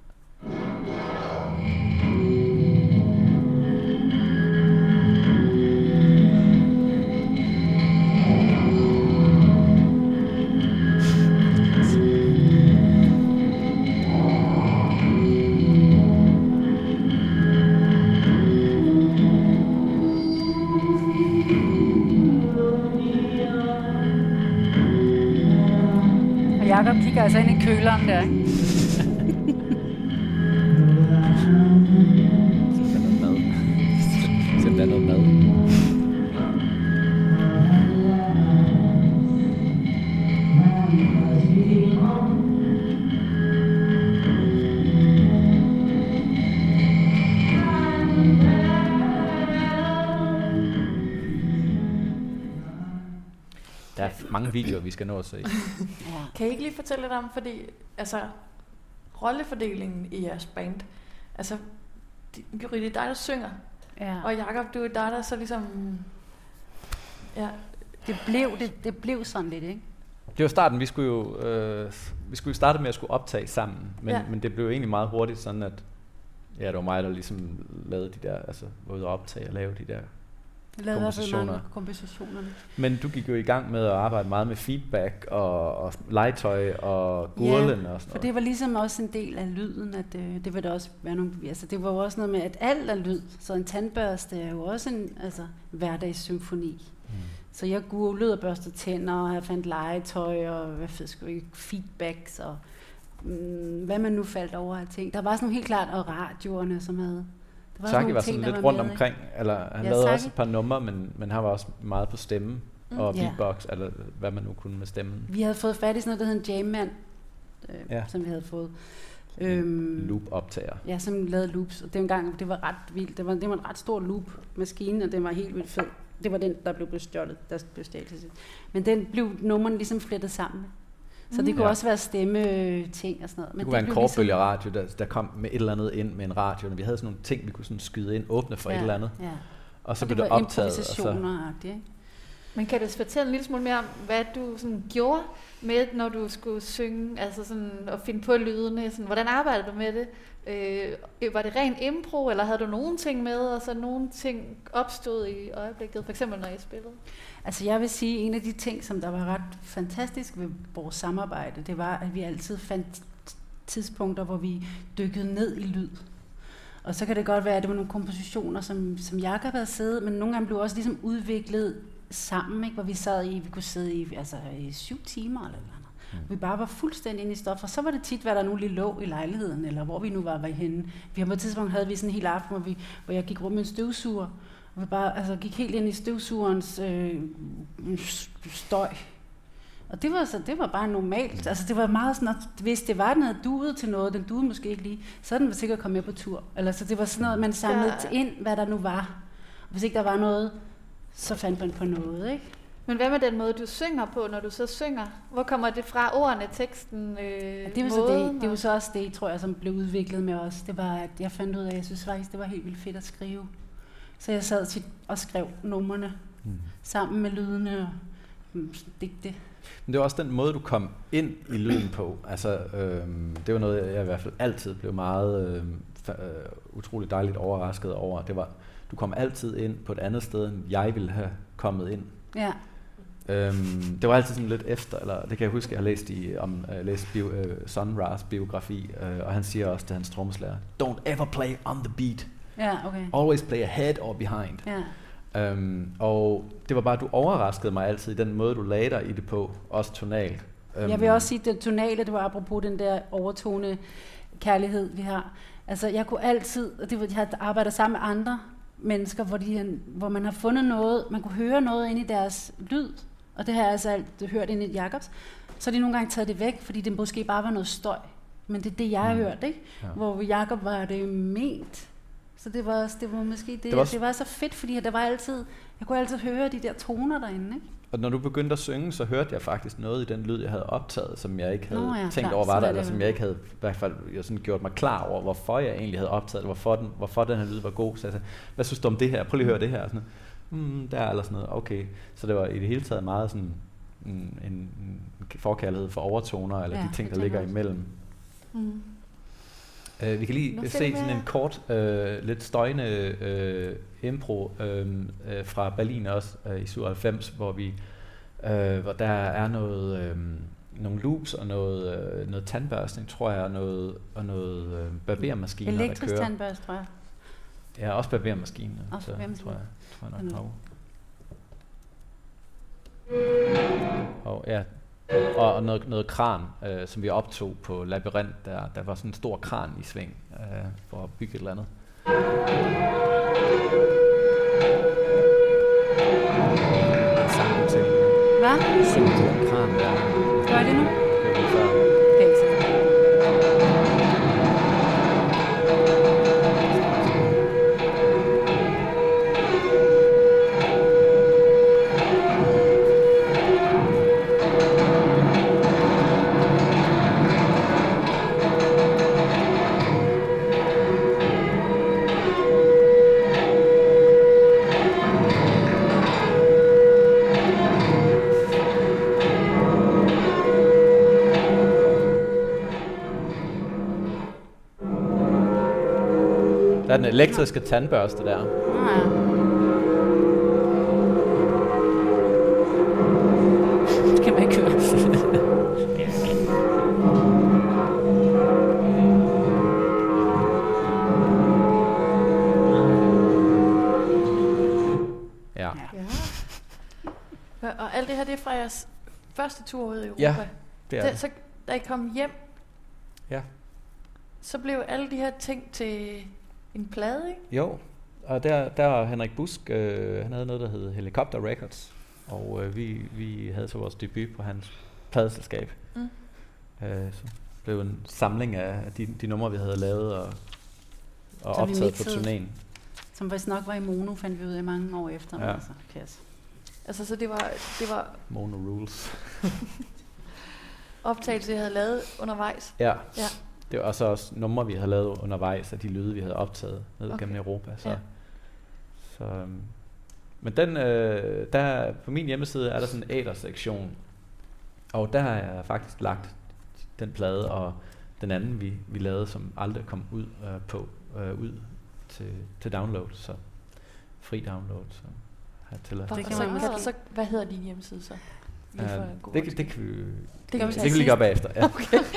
Kigger mange videoer, vi skal nå at se. Ja. Kan I ikke lige fortælle lidt om, fordi altså, rollefordelingen i jeres band, altså, Gyri, det er dig, der synger, ja. og Jakob, du er dig, der så ligesom, ja, Det blev, det, det blev sådan lidt, ikke? Det var starten, vi skulle jo, øh, vi skulle jo starte med at skulle optage sammen, men, ja. men det blev egentlig meget hurtigt sådan, at ja, det var mig, der ligesom lavede de der, altså var ude og optage og lave de der. Lavede i hvert fald mange kompositionerne. Men du gik jo i gang med at arbejde meget med feedback og, og legetøj og gurlen og sådan For noget. det var ligesom også en del af lyden, at øh, det vil der også være nogle, altså det var jo også noget med, at alt er lyd, så en tandbørste er jo også en altså, hverdagssymfoni. Mm. Så jeg gurlede og børstede tænder, og jeg fandt legetøj, og hvad fed, sgu ikke, feedbacks, og mm, hvad man nu faldt over af ting. Der var sådan nogle helt klart, og radioerne, som havde... Saki nogle var ting, sådan der lidt var rundt med, omkring, eller han Ja, lavede Saki. også et par numre, men, men han var også meget på stemme Mm. og Ja. beatbox, eller hvad man nu kunne med stemmen. Vi havde fået fat i sådan noget, der hed en Jamman, øh, Ja. som vi havde fået. Øhm, Loop optager. Ja, som lavede loops. Og dengang, det var ret vildt. Det var, det var en ret stor loop-maskine, og den var helt vildt fed. Det var den, der blev bestjålet. Der blev stjålet. Men den blev nummeren ligesom flettet sammen. Så det kunne Ja. også være stemme-ting og sådan noget. Men Det kunne være en ligesom- kortbølgeradio, der, der kom med et eller andet ind med en radio. Vi havde sådan nogle ting, vi kunne sådan skyde ind, åbne for ja, et eller andet. Ja. Og så Og blev det det optaget. Og så, ikke? Men kan du fortælle en lille smule mere om, hvad du sådan gjorde med, når du skulle synge, altså sådan at finde på lydene, sådan, hvordan arbejdede du med det? Øh, var det ren impro, eller havde du nogen ting med, og så nogle ting opstod i øjeblikket, for eksempel når I spillede? Altså jeg vil sige, en af de ting, som der var ret fantastisk ved vores samarbejde, det var, at vi altid fandt tidspunkter, hvor vi dykkede ned i lyd. Og så kan det godt være, at det var nogle kompositioner, som, som Jakob havde siddet, men nogle gange blev også ligesom udviklet sammen, ikke? hvor vi sad i, vi kunne sidde i, altså, i syv timer eller noget. Mm. Vi bare var fuldstændig inde i stof, og så var det tit, hvad der nu lige lå i lejligheden, eller hvor vi nu var, var henne. Vi har på et tidspunkt havde vi sådan en hel aften, hvor, vi, hvor jeg gik rundt med en støvsuger, og vi bare altså, gik helt ind i støvsugerens øh, støj. Og det var, så, det var bare normalt. Altså, det var meget sådan, at hvis det var, den havde duet til noget, den duede måske ikke lige, så den sikkert kommet med på tur. Eller så det var sådan noget, man samlede ja. ind, hvad der nu var. Og hvis ikke der var noget, så fandt man på noget, ikke? Men hvad med den måde, du synger på, når du så synger? Hvor kommer det fra? Ordene, teksten, øh, det jo så det, det og- så også det, tror jeg, som blev udviklet med os. Det var, at jeg fandt ud af, at jeg synes faktisk, det var helt vildt fedt at skrive. Så jeg sad tit og skrev numrene Mm. sammen med lydene og mm, digte. Men det var også den måde, du kom ind i lyden på. Altså, øhm, det var noget, jeg i hvert fald altid blev meget øhm, øh, utroligt dejligt overrasket over. Det var, du kom altid ind på et andet sted, end jeg ville have kommet ind. Ja, Øhm, det var altid sådan lidt efter, eller det kan jeg huske, jeg har læst, i, om, øh, læst bio, øh, Sun Ra's biografi, øh, og han siger også til hans trommeslager, Don't ever play on the beat. ja, okay. Always play ahead or behind. Ja. Øhm, og det var bare, du overraskede mig altid i den måde, du lagde dig i det på, også tonalt. Øhm, Jeg vil også sige, at det tonale, det var apropos den der overtone kærlighed, vi har. Altså, jeg kunne altid, og det var, jeg har arbejdet sammen med andre mennesker, hvor, de, hvor man har fundet noget, man kunne høre noget ind i deres lyd, og det har jeg altså alt hørt ind i Jakobs, så har de nogle gange taget det væk, fordi det måske bare var noget støj. Men det er det, jeg har Mm. hørt, ikke? Ja. Hvor Jakob var det ment. Så det var, det var måske det, Det var var, også- det var så fedt, fordi der var altid, jeg kunne altid høre de der toner derinde, ikke? Og når du begyndte at synge, så hørte jeg faktisk noget i den lyd, jeg havde optaget, som jeg ikke havde Nå ja, tænkt klart, over var der, er eller som jeg ikke havde i hvert fald jeg sådan gjort mig klar over, hvorfor jeg egentlig havde optaget hvorfor den, hvorfor den her lyd var god. Så jeg sagde, hvad synes du om det her? Prøv lige at høre det her. Og Sådan, noget. mm, der eller sådan noget. Okay. Så det var i det hele taget meget sådan en, en, forkærlighed for overtoner, eller Ja, de ting, der ligger også. imellem. Mm. Uh, vi kan lige Nu se sådan en kort, uh, lidt støjende uh, impro uh, uh, fra Berlin også uh, i 97, hvor vi uh, hvor der er noget um, nogle loops og noget uh, noget tandbørstning, tror jeg, og noget og noget uh, barbermaskiner der Elektrisk kører. tandbørste, tror jeg. Ja, også barbermaskiner. Også så, barbermaskiner. tror jeg, tror jeg Mm. nok. Og, og ja, og, og noget, noget kran, øh, som vi optog på Labyrint, der, der var sådan en stor kran i sving øh, for at bygge et eller andet. Hvad? til den kran der. Gør det nu? Elektriske tandbørste der. Nå ja. Det kan man ikke høre. Ja. Ja. Og- alt det her, det er fra jeres første tur ud i Europa. Ja, det er det. så, da I kom hjem, Ja. så blev alle de her ting til en plade, ikke? Jo, og der, der Henrik Busk, øh, han havde noget, der hed Helicopter Records, og øh, vi, vi havde så vores debut på hans pladeselskab. Mm. Øh, så blev en samling af de, de numre, vi havde lavet og, og Så optaget på turnéen. Som vist nok var i mono, fandt vi ud af mange år efter. Ja. Altså, kasse. Altså, så det var, det var Mono Rules. optagelser, jeg havde lavet undervejs. Ja. Ja. Det var også, også numre, vi havde lavet undervejs af de lyde, vi havde optaget ned Okay. gennem Europa. Så, Ja. så, øhm, men den, øh, der, på min hjemmeside er der sådan en æder-sektion, og der har jeg faktisk lagt den plade og den anden, vi, vi lavede, som aldrig kom ud øh, på øh, ud til, til download, så fri download. Så har jeg tilladt. Det Det kan så, man så, så, hvad hedder din hjemmeside så? God det, det, skyld. kan vi, Det det, kan vi det kan vi lige gøre bagefter. Ja. Okay.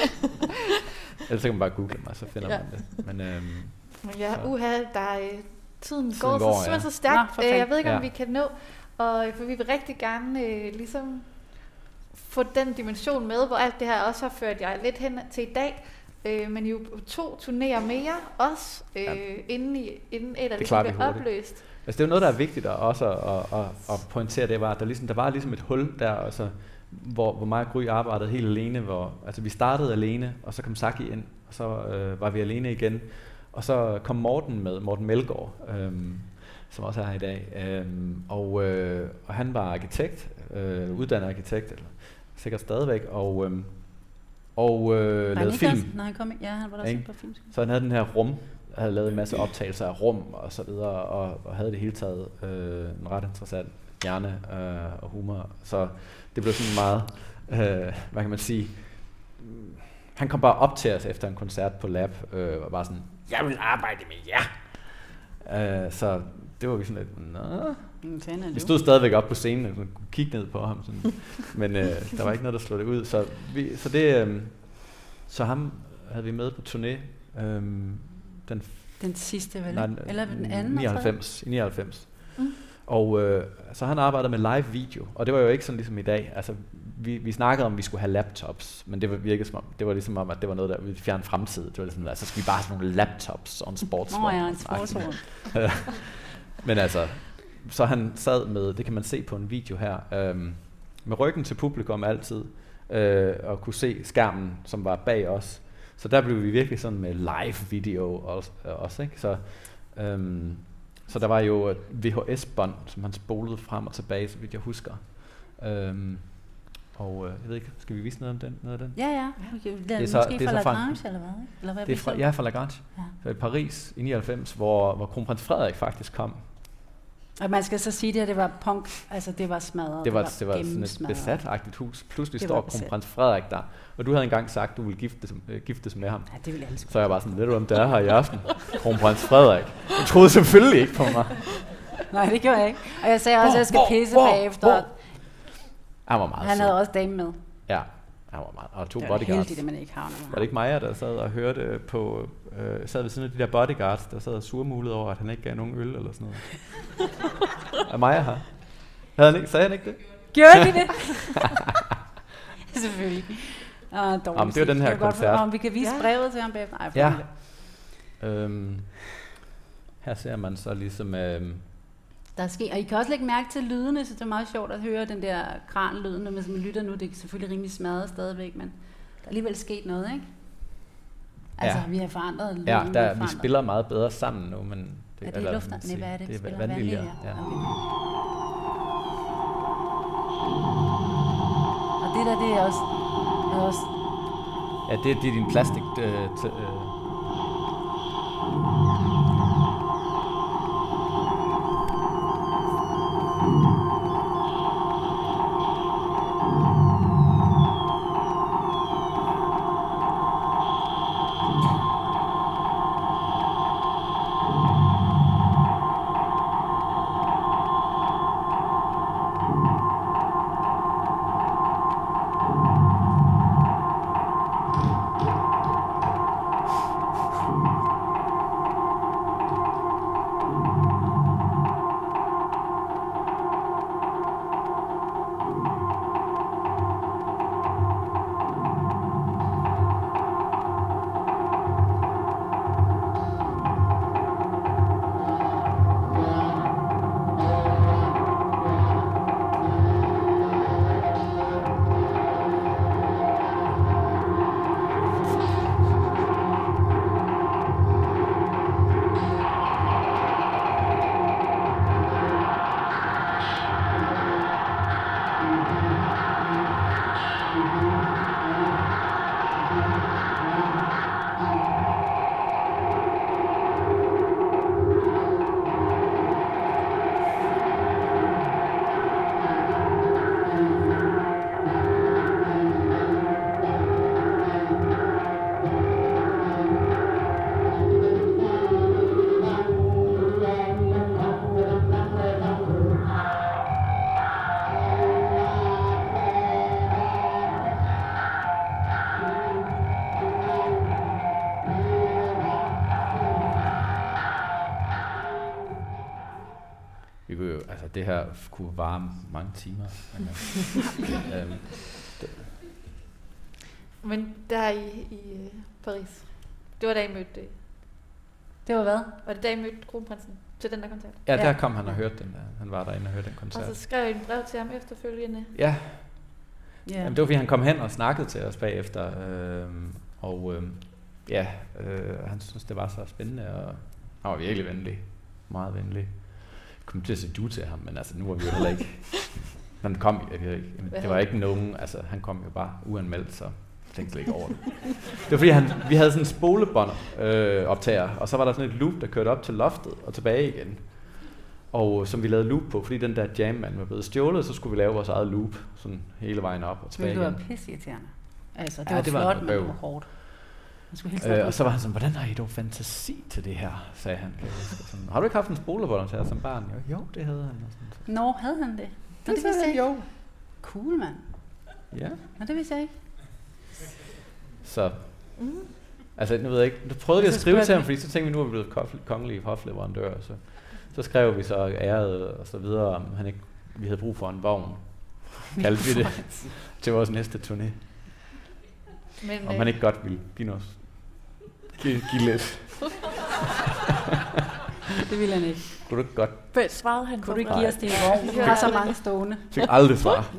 Ellers så kan man bare google mig, så finder Ja. man det. Men øhm, Men ja, Så. uha, der er, øh, tiden, Tiden går, går, så, ja. så, så stærkt. Nå, Øh, jeg ved ikke, om Ja. vi kan nå, og, for vi vil rigtig gerne øh, ligesom få den dimension med, hvor alt det her også har ført jer lidt hen til i dag. Øh, men jo to turnéer mere også, øh, Ja. inden, I, inden et af Det hurtigt. opløst. Altså det er jo noget, der er vigtigt at også at, at, at pointere, det var, at der, ligesom, der var ligesom et hul der, altså, hvor, hvor mig og Gry arbejdede helt alene. Hvor, altså vi startede alene, og så kom Saki ind, og så øh, var vi alene igen. Og så kom Morten med, Morten Melgaard, øhm, som også er her i dag. Øhm, og, øh, og han var arkitekt, øh, uddannet arkitekt, eller sikkert stadigvæk, og, øhm, og øh, lavede film. Også, når han kom? Ja, han var der også på film. Så han havde den her rum, havde lavet en masse optagelser af rum og så videre, og, og havde det hele taget øh, en ret interessant hjerne øh, og humor. Så det blev sådan meget, øh, hvad kan man sige, han kom bare op til os efter en koncert på Lab, øh, og bare sådan, jeg vil arbejde med jer. Øh, så det var vi sådan lidt, nå. Mm, Vi stod stadigvæk op på scenen og kunne kigge ned på ham, sådan. men øh, der var ikke noget, der slog det ud. Så, vi, så, det, øh, så ham havde vi med på turné. Øh, den, Den sidste, vel? nej? Eller den anden? og tredje? 99, i 99. Mm. Og øh, så han arbejdede med live video, og det var jo ikke sådan ligesom i dag. Altså, vi, vi snakkede om, at vi skulle have laptops, men det var, virkede som om, det var ligesom om, at det var noget, der ville fjerne fremtid. Det var ligesom, altså, skal vi bare have nogle laptops og en sportsvogn. Nå ja, en sportsvogn. men altså, så han sad med, det kan man se på en video her, øhm, med ryggen til publikum altid, øh, og kunne se skærmen, som var bag os. Så der blev vi virkelig sådan med live video også, øh, også ikke? Så, øhm, så der var jo et VHS-bånd, som han spolede frem og tilbage, så vidt jeg husker. Øhm, og øh, jeg ved ikke, skal vi vise noget om den? Noget af den? Ja, ja. Okay, det er, Det er så- måske det er fra Lagrange, eller hvad? Eller hvad Det er fra, er fra Lagrange, Ja. ja. i Paris i 99, hvor, hvor kronprins Frederik faktisk kom. Og man skal så sige, det her, det var punk, altså det var smadret. Det var, det var sådan et besat-agtigt hus. Pludselig Det står var kronprins Frederik der. Og du havde engang sagt, at du ville giftes, øh, giftes med ham. Ja, det ville alle sgu. Så jeg bare sådan, du om det er her i aften? Kronprins Frederik. Du troede selvfølgelig ikke på mig. Nej, det gjorde jeg ikke. Og jeg sagde også, at jeg skal pisse bagefter. Han var meget Han sød. havde også dame med. Ja, han var meget. Og to Det bodyguards. heldigt, at man ikke har noget. Var det ikke Maja, der sad og hørte på... Øh, sad ved siden af de der bodyguards, der sad og surmulede over, at han ikke gav nogen øl eller sådan noget. er Maja her? Havde han ikke, sagde han ikke det? Gjorde de det? Selvfølgelig. Ah, dårlig Jamen, det var den her godt koncert. Om vi kan vise Ja. brevet til ham bagefter. Ej, Ja. ja. Øhm, her ser man så ligesom... Øhm, Der er sket, og I kan også lægge mærke til lydene, så det er meget sjovt at høre den der kranlyd, når man lytter nu. Det er selvfølgelig rimelig smadret stadigvæk, men der er alligevel sket noget, ikke? Altså, Ja. vi har forandret lyden. ja, der, vi forandret- spiller meget bedre sammen nu, men... Er det eller, luft? Nej, hvad er det? Det er vandliljer? Ja. Okay. Og det der, det er også, er også ja, det, det er din plastik... Øh, t- øh, det her kunne vare mange timer. Men, øh, øhm, Men der i, i øh, Paris, det var da I mødte, øh, Det var hvad? var det da I mødte kronprinsen til den der koncert? ja, der Ja. kom han og hørte den der. Han var derinde og hørte den Og koncert. så skrev I en brev til ham efterfølgende. Ja, Ja. Jamen, det var fordi, han kom hen og snakkede til os bagefter. Øh, og øh, ja, øh, han synes, det var så spændende, og han var virkelig venlig. Meget venlig. Kom til at sige du til ham, men altså, nu var vi jo heller ikke... Han kom, jeg ved ikke, det var ikke nogen, altså han kom jo bare uanmeldt, så tænkte slet ikke over det. Det var fordi, han, vi havde sådan en spolebånd øh, optager, og så var der sådan et loop, der kørte op til loftet og tilbage igen. Og som vi lavede loop på, fordi den der jam man var blevet stjålet, så skulle vi lave vores eget loop, sådan hele vejen op og tilbage Det var igen. pisseirriterende. Altså, det Ja, var det var flot, men det var hårdt. Man skulle helt tiden Øh, og så var han sådan, hvordan har I dog fantasi til det her, sagde han. Sådan, har du ikke haft en til som barn? Jo, jo, det havde han. Og sådan. Nå, havde han det? Nå, det vidste sagde jeg ikke. Cool, mand. Ja. Nå, det vidste jeg ikke. Så, altså nu ved jeg ikke, du prøvede vi at skrive til ham, fordi så tænkte vi, nu er vi blevet kongelige hofleverandører, så, så skrev vi så æret og så videre, om han ikke, vi havde brug for en vogn, kaldte vi det, til vores næste turné. Men, Om han ikke godt give os, give, give lidt. Det ville han ikke. Kunne du ikke godt? Hvad svarede han Kunne du ikke give os din vogn? Vi har så mange stående. Fik aldrig svar.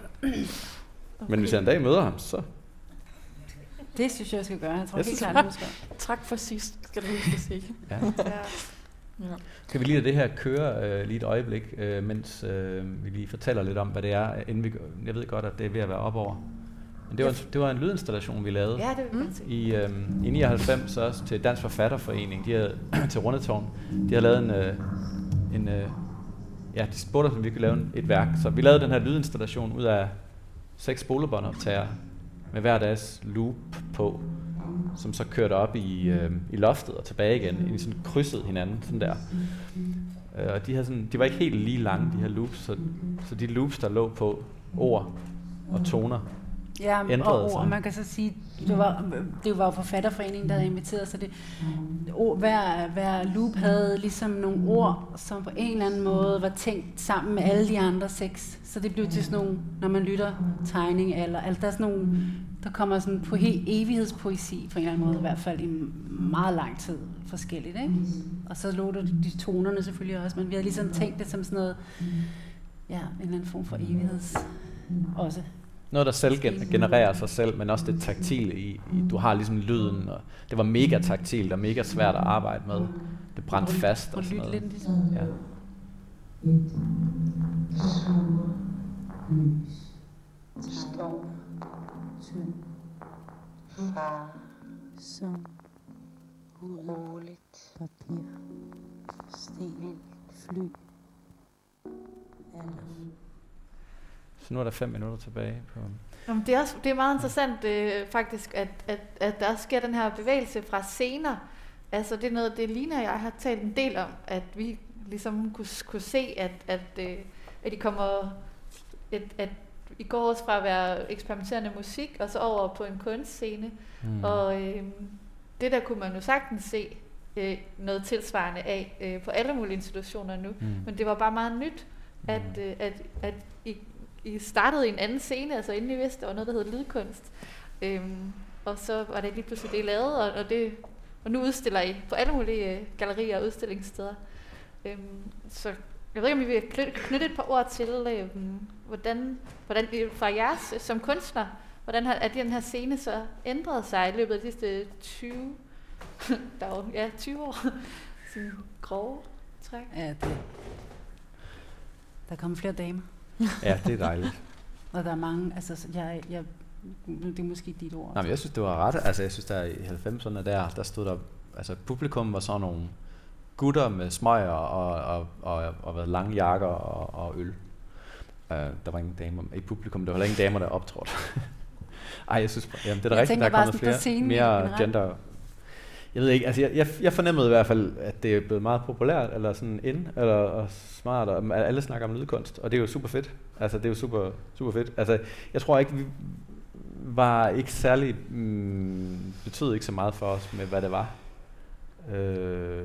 Men hvis jeg en dag møder ham, så Det synes jeg, jeg skal gøre. Jeg tror Jeg helt klart, du skal. Tak for sidst, skal du huske at sige. ja. Ja. Kan vi lige lade det her køre øh, lige et øjeblik, øh, mens øh, vi lige fortæller lidt om, hvad det er, inden vi, jeg ved godt, at det er ved at være op over. Men det var, en, det var en lydinstallation, vi lavede ja, det mm. i, øh, i 99 også til Dansk Forfatterforening, de havde, til Rundetårn. De har lavet en, øh, en øh, ja, de spurgte os, om vi kunne lave en, et værk. Så vi lavede den her lydinstallation ud af seks spolebåndoptager med hver deres loop på, som så kørte op i, øh, i loftet og tilbage igen, i sådan krydset hinanden, sådan der. Øh, og de, havde sådan, de var ikke helt lige lange, de her loops, så, så de loops, der lå på ord og toner, Ja, ændrede og, sig. og man kan så sige, det var, det var jo forfatterforeningen, der havde inviteret, så det, ord, hver, hver loop havde ligesom nogle ord, som på en eller anden måde var tænkt sammen med alle de andre seks. Så det blev til sådan nogle, når man lytter tegning, eller altså der er sådan nogle, der kommer sådan på helt evighedspoesi på en eller anden måde, i hvert fald i meget lang tid forskelligt. Ikke? Og så lå der de tonerne selvfølgelig også, men vi havde ligesom tænkt det som sådan noget, ja, en eller anden form for evigheds også. Noget, der selv gen- genererer sig selv, men også det taktile i, i. Du har ligesom lyden, og det var mega taktilt og mega svært at arbejde med. Det brændte fast Og sådan noget. lidt ligesom. Ja. Storm, tynd, far, som, uroligt, papir, sten, fly, Så nu er der fem minutter tilbage på... Jamen, det, er også, det er meget interessant øh, faktisk, at, at, at der også sker den her bevægelse fra scener. Altså det er noget, det Lina og jeg har talt en del om, at vi ligesom kunne, kunne se, at, at, øh, at de kommer, at, at I går også fra at være eksperimenterende musik, og så over på en kunstscene. Mm. Og øh, det der kunne man jo sagtens se øh, noget tilsvarende af øh, på alle mulige institutioner nu. Mm. Men det var bare meget nyt, at, Mm. øh, at, at I, i startede i en anden scene, altså inden I vidste, der var noget, der hed lydkunst. Øhm, og så var det lige pludselig det, I lavede, og, og, det, og nu udstiller I på alle mulige øh, gallerier og udstillingssteder. Øhm, så jeg ved ikke, om I vil knytte, et par ord til, øhm, hvordan, hvordan I fra jeres øh, som kunstner, hvordan har er den her scene så ændret sig i løbet af de sidste 20, der var, ja, 20 år, sådan grove træk. Ja, det. Der kommer flere damer. Ja, det er dejligt. Og der er mange, altså så jeg, jeg, det er måske dit ord. Nej, men jeg synes, det var ret. Altså, jeg synes, der i 90'erne der, der stod der... Altså, publikum var sådan nogle gutter med smøger og, og, og, og, og lange jakker og, og øl. Uh, der var ingen damer i publikum. Der var heller ingen damer, der optrådte. Ej, jeg synes, jamen, det er da rigtigt, der er kommet flere, mere generelt. gender. Jeg ved ikke, altså jeg, jeg, jeg fornemmede i hvert fald, at det er blevet meget populært, eller sådan ind, eller og smart, og alle snakker om lydkunst, og det er jo super fedt. Altså det er jo super, super fedt. Altså jeg tror ikke, vi var ikke særlig, mm, betød ikke så meget for os med, hvad det var. Øh,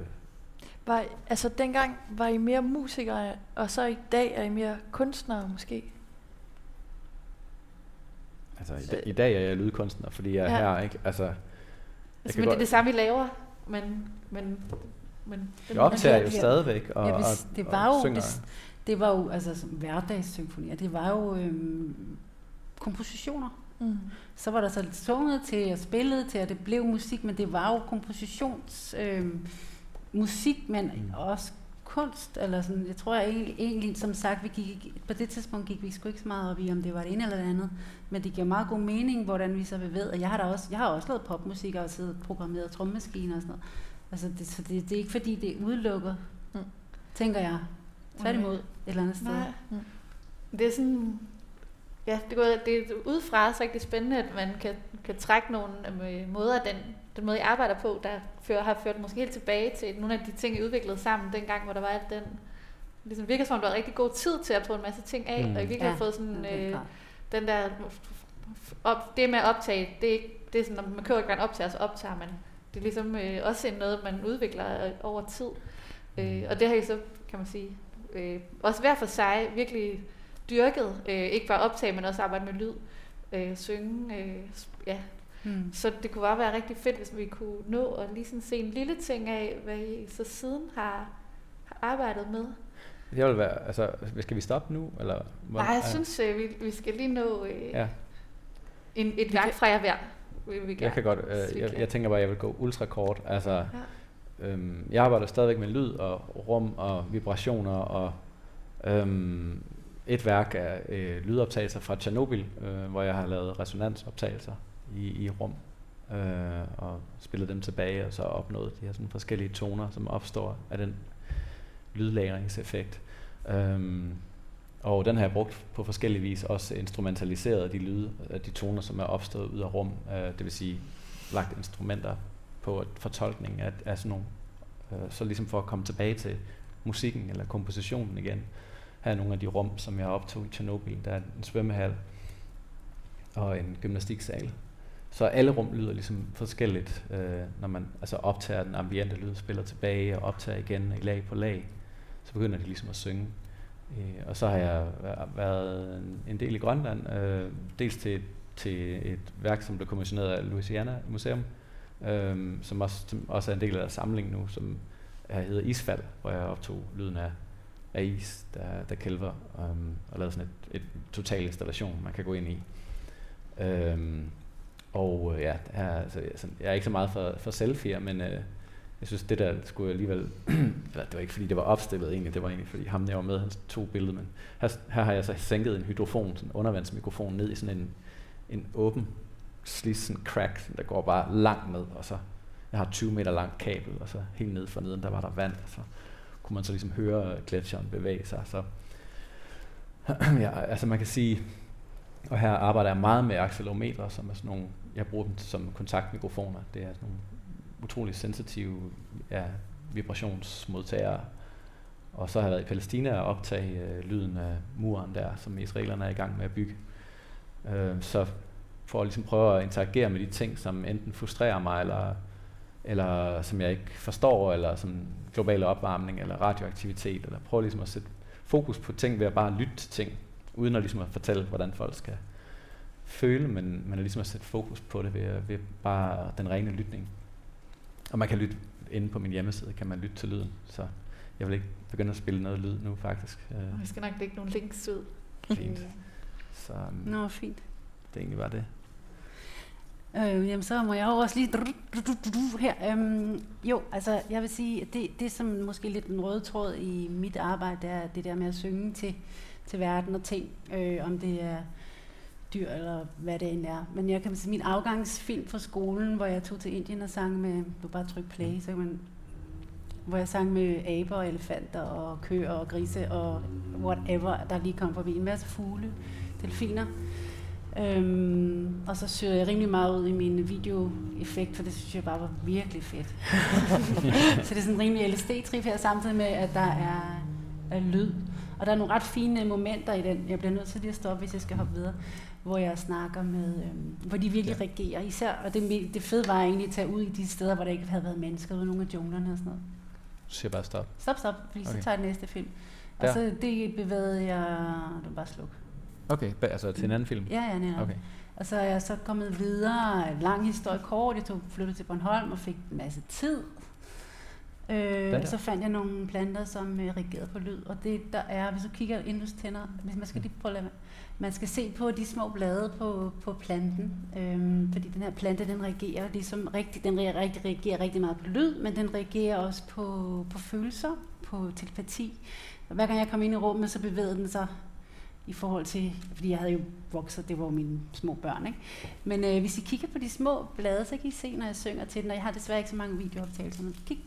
Var, altså dengang var I mere musikere, og så i dag er I mere kunstnere måske? Altså, i, dag, i dag er jeg lydkunstner, fordi jeg er Ja. her, ikke? Altså, Altså, men det er godt, det samme, vi laver, men... men, men jeg optager jo stadigvæk og, ja, og, hvis, det og var jo, synger. hvis, det var jo altså som hverdagssymfonier, det var jo øhm, kompositioner. Mm. Så var der så sunget til og spillet til, og det blev musik, men det var jo kompositions øhm, musik, men mm. også kunst, eller sådan, jeg tror jeg egentlig, egentlig, som sagt, vi gik, på det tidspunkt gik vi sgu ikke så meget op i, om det var det ene eller det andet, men det giver meget god mening, hvordan vi så bevæger. Jeg har da også, jeg har også lavet popmusik, og siddet og programmeret trommemaskiner og sådan noget. Altså, det, så det, det er ikke fordi, det udelukker, Mm. tænker jeg. Tværtimod, et eller andet sted. Nej. Mm. Det er sådan... Ja, det, går, det er udefra også rigtig spændende, at man kan, kan trække nogle øh, måder, den, den måde, jeg arbejder på, der fører, har ført måske helt tilbage til nogle af de ting, jeg udviklede sammen dengang, hvor der var alt den... Ligesom virker som om, der var rigtig god tid til at prøve en masse ting af, Mm. mm. og jeg virkelig Ja, har fået sådan... Øh, den der... Op, det med at optage, det er, ikke, det er sådan, når man køber ikke en optager, så optager man. Det er ligesom øh, også en noget, man udvikler øh, over tid. Øh, og det har jeg så, kan man sige, øh, også hver for sig virkelig dyrket. Øh, ikke bare optage, men også arbejde med lyd. Øh, synge. Øh, ja. Mm. Så det kunne bare være rigtig fedt, hvis vi kunne nå at lige sådan se en lille ting af, hvad I så siden har, har arbejdet med. Jeg vil være, altså, skal vi stoppe nu? Eller, Nej, jeg ja. synes, øh, vi, vi skal lige nå øh, Ja, en, et værk fra jer hver. Vil vi jeg kan godt, øh, jeg, jeg tænker bare, at jeg vil gå ultra kort. Altså, øhm, jeg arbejder stadigvæk med lyd og rum og vibrationer og øhm, et værk er øh, lydoptagelser fra Tjernobyl, øh, hvor jeg har lavet resonansoptagelser i, i rum øh, og spillet dem tilbage og så opnået de her sådan forskellige toner, som opstår af den lydlagringseffekt. Øhm, og den har jeg brugt på forskellige vis, også instrumentaliseret de lyde, øh, de toner, som er opstået ud af rum, øh, det vil sige lagt instrumenter på fortolkningen af, af sådan nogle, øh, så ligesom for at komme tilbage til musikken eller kompositionen igen. Her er nogle af de rum, som jeg optog i Tjernobyl. Der er en svømmehal og en gymnastiksal. Så alle rum lyder ligesom forskelligt, øh, når man altså optager den ambiente lyd, spiller tilbage og optager igen i lag på lag. Så begynder de ligesom at synge. Øh, og så har jeg været en, del i Grønland, øh, dels til, til et værk, som blev kommissioneret af Louisiana Museum, øh, som, også, som også er en del af deres samling nu, som er, hedder Isfald, hvor jeg optog lyden af, af is, der, der kælver, øh, og lavede sådan et, et total installation, man kan gå ind i. Øh, og øh, ja, er, altså, jeg, sådan, jeg er ikke så meget for, for selfie'er, men øh, jeg synes, det der skulle jeg alligevel... eller det var ikke, fordi det var opstillet egentlig, det var egentlig, fordi ham, der var med, han tog billedet, men her, her har jeg så sænket en hydrofon, sådan en undervandsmikrofon, ned i sådan en, en åben slis, sådan crack, der går bare langt ned, og så jeg har 20 meter langt kabel, og så helt ned for neden, der var der vand, og så kunne man så ligesom høre gletsjeren bevæge sig. Så ja, altså man kan sige, og her arbejder jeg meget med accelerometre, som er sådan nogle, jeg bruger dem som kontaktmikrofoner. Det er sådan nogle utrolig sensitive ja, vibrationsmodtagere. Og så har jeg været i Palæstina og optage øh, lyden af muren der, som israelerne er i gang med at bygge. Øh, så for at ligesom prøve at interagere med de ting, som enten frustrerer mig, eller, eller som jeg ikke forstår, eller som global opvarmning, eller radioaktivitet, eller prøve ligesom at sætte fokus på ting ved at bare lytte til ting, uden at, ligesom at fortælle, hvordan folk skal føle, men, men at ligesom at sætte fokus på det ved, ved bare den rene lytning. Og man kan lytte inde på min hjemmeside, kan man lytte til lyden, så jeg vil ikke begynde at spille noget lyd nu faktisk. Øh, Vi skal nok lægge nogle links ud. Fint. Så um, Nå, fint. det er egentlig bare det. Øh, jamen, så må jeg jo også lige her. Øhm, jo, altså, jeg vil sige, at det, det som måske lidt en rød tråd i mit arbejde, det er det der med at synge til, til verden og ting, øh, om det er dyr eller hvad det end er. Men jeg kan sige, min afgangsfilm fra skolen, hvor jeg tog til Indien og sang med, du bare tryk play, så kan man, hvor jeg sang med aber og elefanter og køer og grise og whatever, der lige kom forbi. En masse fugle, delfiner. Øhm, og så søger jeg rimelig meget ud i min videoeffekt, for det synes jeg bare var virkelig fedt. så det er sådan en rimelig LSD-trip her, samtidig med, at der er, er lyd. Og der er nogle ret fine momenter i den. Jeg bliver nødt til lige at stoppe, hvis jeg skal hoppe videre. Hvor jeg snakker med, øhm, hvor de virkelig ja. reagerer. Især, og det, det fede var egentlig at tage ud i de steder, hvor der ikke havde været mennesker, ude nogle af junglerne og sådan noget. siger bare stop. Stop, stop, fordi okay. Så tager jeg næste film. Og Der. så det bevægede jeg... Du bare slukke. Okay, altså til en anden film? Ja, ja, netop. Okay. Og så er jeg så kommet videre, en lang historie kort, jeg tog flyttet til Bornholm og fik en masse tid. Øh, og så fandt jeg nogle planter, som øh, reagerede på lyd. Og det der er, hvis du kigger ind hos tænder, hvis man skal lige prøve at lade, man skal se på de små blade på, på planten, øhm, fordi den her plante, den reagerer ligesom rigtig, den reagerer, rigtig, reagerer rigtig meget på lyd, men den reagerer også på, på følelser, på telepati. Og hver gang jeg kom ind i rummet, så bevægede den sig i forhold til, fordi jeg havde jo vokset, det var jo mine små børn, ikke? Men øh, hvis I kigger på de små blade, så kan I se, når jeg synger til den, og jeg har desværre ikke så mange videooptagelser, men kig.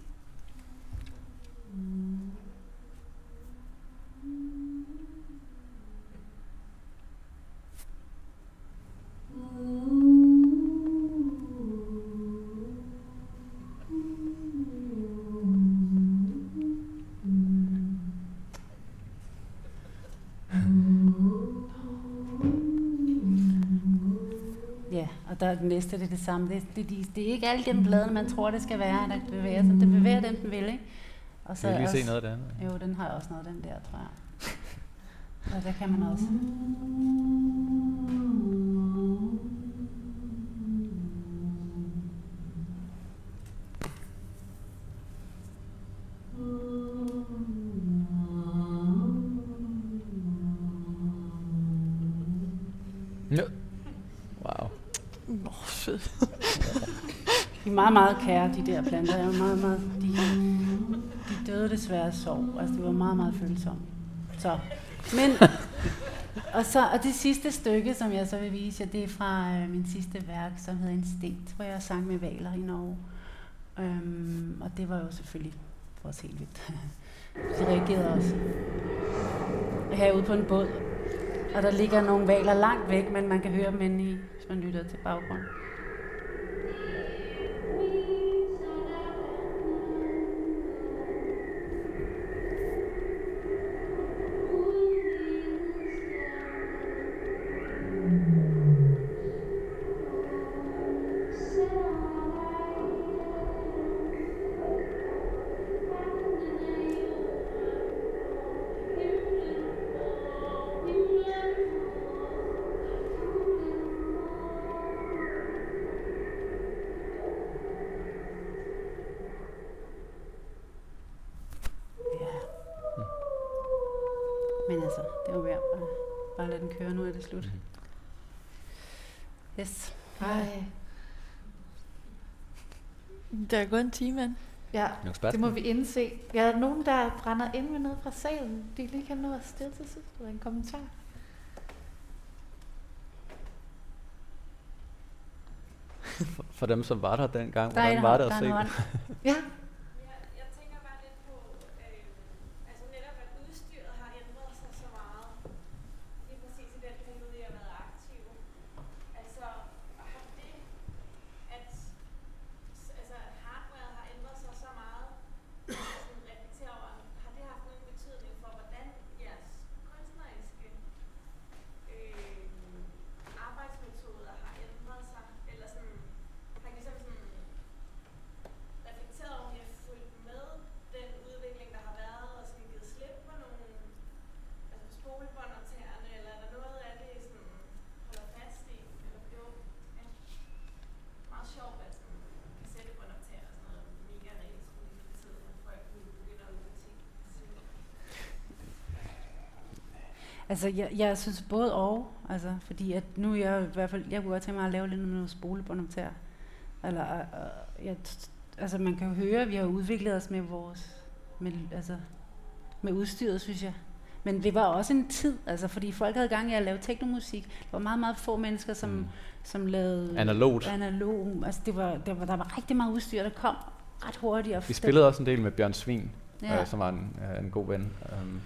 Ja, og der er den næste, det er det samme. Det, det, det, det er ikke alle de blade, man tror, det skal være, der bevæger sig. Det bevæger den, den vil, ikke? Og Kan vi lige også- se noget af det andet? Jo, den har også noget, den der, tror jeg. Og der kan man også. Ja. Wow. Nå, fedt. De er meget, meget kære, de der planter. Jeg er meget, meget, de døde desværre af sorg. Altså, de var meget, meget følsomme. Så, men, og, så, og det sidste stykke, som jeg så vil vise jer, det er fra øh, min sidste værk, som hedder Instinkt, hvor jeg sang med valer i Norge. Øhm, og det var jo selvfølgelig for os helt vildt. De reagerede også. Herude på en båd. Og der ligger nogle valer langt væk, men man kan høre dem inde i, hvis man lytter til baggrunden. Den køre, nu er det slut. Yes. Ej. Der er gået en time, mand. Ja, det må vi indse. Ja, er der nogen, der brænder ind med noget fra salen, de lige kan nå at stille til sidst med en kommentar? For, for dem, som var der dengang, Der er hvordan var det at der er se. Ja, Jeg tænker bare lidt på, øh, altså netop at udstyret har ændret sig så meget. Lige præcis i den periode, jeg har været aktiv. Altså, har det, at altså, hardware har ændret sig så meget, sådan reflekterer over, har det haft nogen betydning for, hvordan jeres kunstneriske øh, arbejdsmetoder har ændret sig? Eller sådan, har I ligesom sådan reflekteret over, om I har fulgt med den udvikling, der har været, og sådan givet slip på nogle altså spolebåndoptagerne, eller er der noget af det, I sådan holder fast i? Eller det var ja, meget sjovt, at sådan kassettebåndoptager og sådan noget mega retro i den tid, at folk nu begynder at udgive ting. Altså, jeg, jeg synes både og, altså, fordi at nu er jeg i hvert fald, jeg kunne godt tænke mig at lave lidt noget spolebåndoptager. Eller, øh, øh, jeg, altså, man kan jo høre, at vi har udviklet os med vores, med, altså, med udstyret, synes jeg. Men det var også en tid, altså, fordi folk havde gang i at lave teknomusik. Der var meget, meget få mennesker, som, mm. som lavede... Analogt. Analog. Altså, det var, der, var, der var rigtig meget udstyr, der kom ret hurtigt. Og Vi spillede også en del med Bjørn Svin, Ja. ja. øh, som var en, øh, en god ven. Um,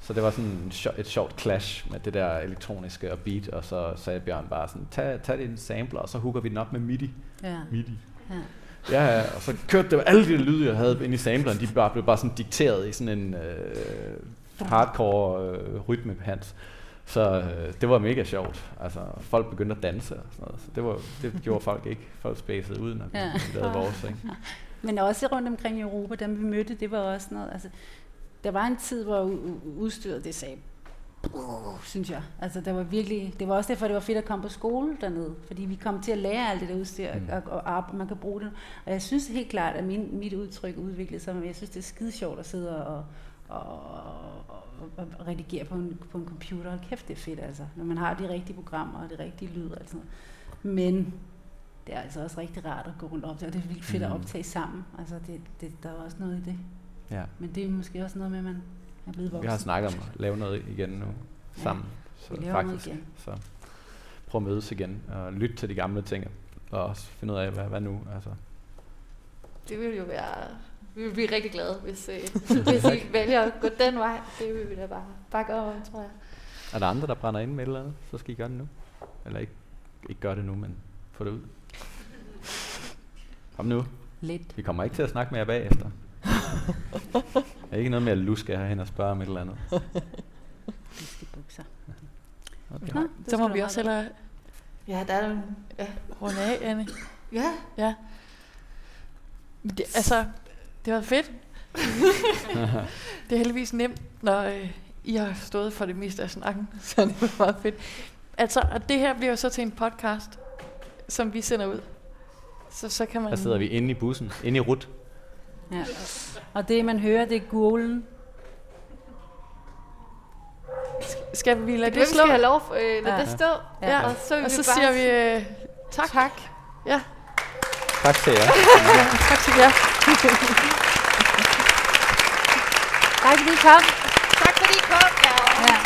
så det var sådan et sjovt clash med det der elektroniske og beat, og så sagde Bjørn bare sådan, tag, tag din sampler, og så hooker vi den op med MIDI. Ja. MIDI. Ja. Ja, og så kørte det alle de lyde, jeg havde inde i sampleren, de bare, blev bare sådan dikteret i sådan en øh, hardcore øh, rytme hans. Så øh, det var mega sjovt. Altså, folk begyndte at danse og sådan noget. Så det, var, det gjorde folk ikke. Folk spacede ud, når Ja. vi lavede vores. Ikke? Men også rundt omkring i Europa, dem vi mødte, det var også noget, altså, der var en tid, hvor udstyret, det sagde, synes jeg. Altså, der var virkelig, det var også derfor, det var fedt at komme på skole dernede, fordi vi kom til at lære alt det der udstyr, Mm. og, og arbejde, man kan bruge det. Og jeg synes helt klart, at min, mit udtryk udviklede sig, men jeg synes, det er skide sjovt at sidde og, og, og, og, og redigere på en, på en computer. Hold kæft, det er fedt, altså. Når man har de rigtige programmer og det rigtige lyd og alt sådan noget. Men det er altså også rigtig rart at gå rundt og optage, og det er vildt fedt at Mm. optage sammen. Altså, det, det, der er også noget i det. Ja. Men det er måske også noget med, at man er blevet voksen. Vi har snakket om at lave noget igen nu sammen. vi så laver noget faktisk, igen. så prøv at mødes igen og lytte til de gamle ting og også finde ud af, hvad, hvad nu? Altså, Det ville jo være... Vi ville blive rigtig glade, hvis, øh, hvis I vælger at gå den vej. Det vil vi da bare bakke op om, tror jeg. er der andre, der brænder ind med et eller andet, så skal I gøre det nu. Eller ikke, ikke gøre det nu, men få det ud. Kom nu. Lidt. Vi kommer ikke til at snakke med jer bagefter. Der er ikke noget med at luske herhen og spørge om et eller andet. Fiskebukser. Okay. Nå, Så må vi også hellere Ja, der er. Ja. runde af, Anne. Ja. Ja. Det, altså, det var fedt. det er heldigvis nemt, når øh, I har stået for det meste af snakken, så det var meget fedt. Altså, og det her bliver jo så til en podcast, som vi sender ud. Så, så kan man... Der sidder vi inde i bussen, inde i rut. Ja. Og det, man hører, det er gulen. Skal vi lade Det, det, det vi slå? skal have lov øh, lad Ja. det stå. Ja. Og så, og så bare siger vi øh, tak. tak. Ja, Tak til jer. ja, tak til jer. Tak fordi I kom. Tak fordi I kom. Ja. Ja.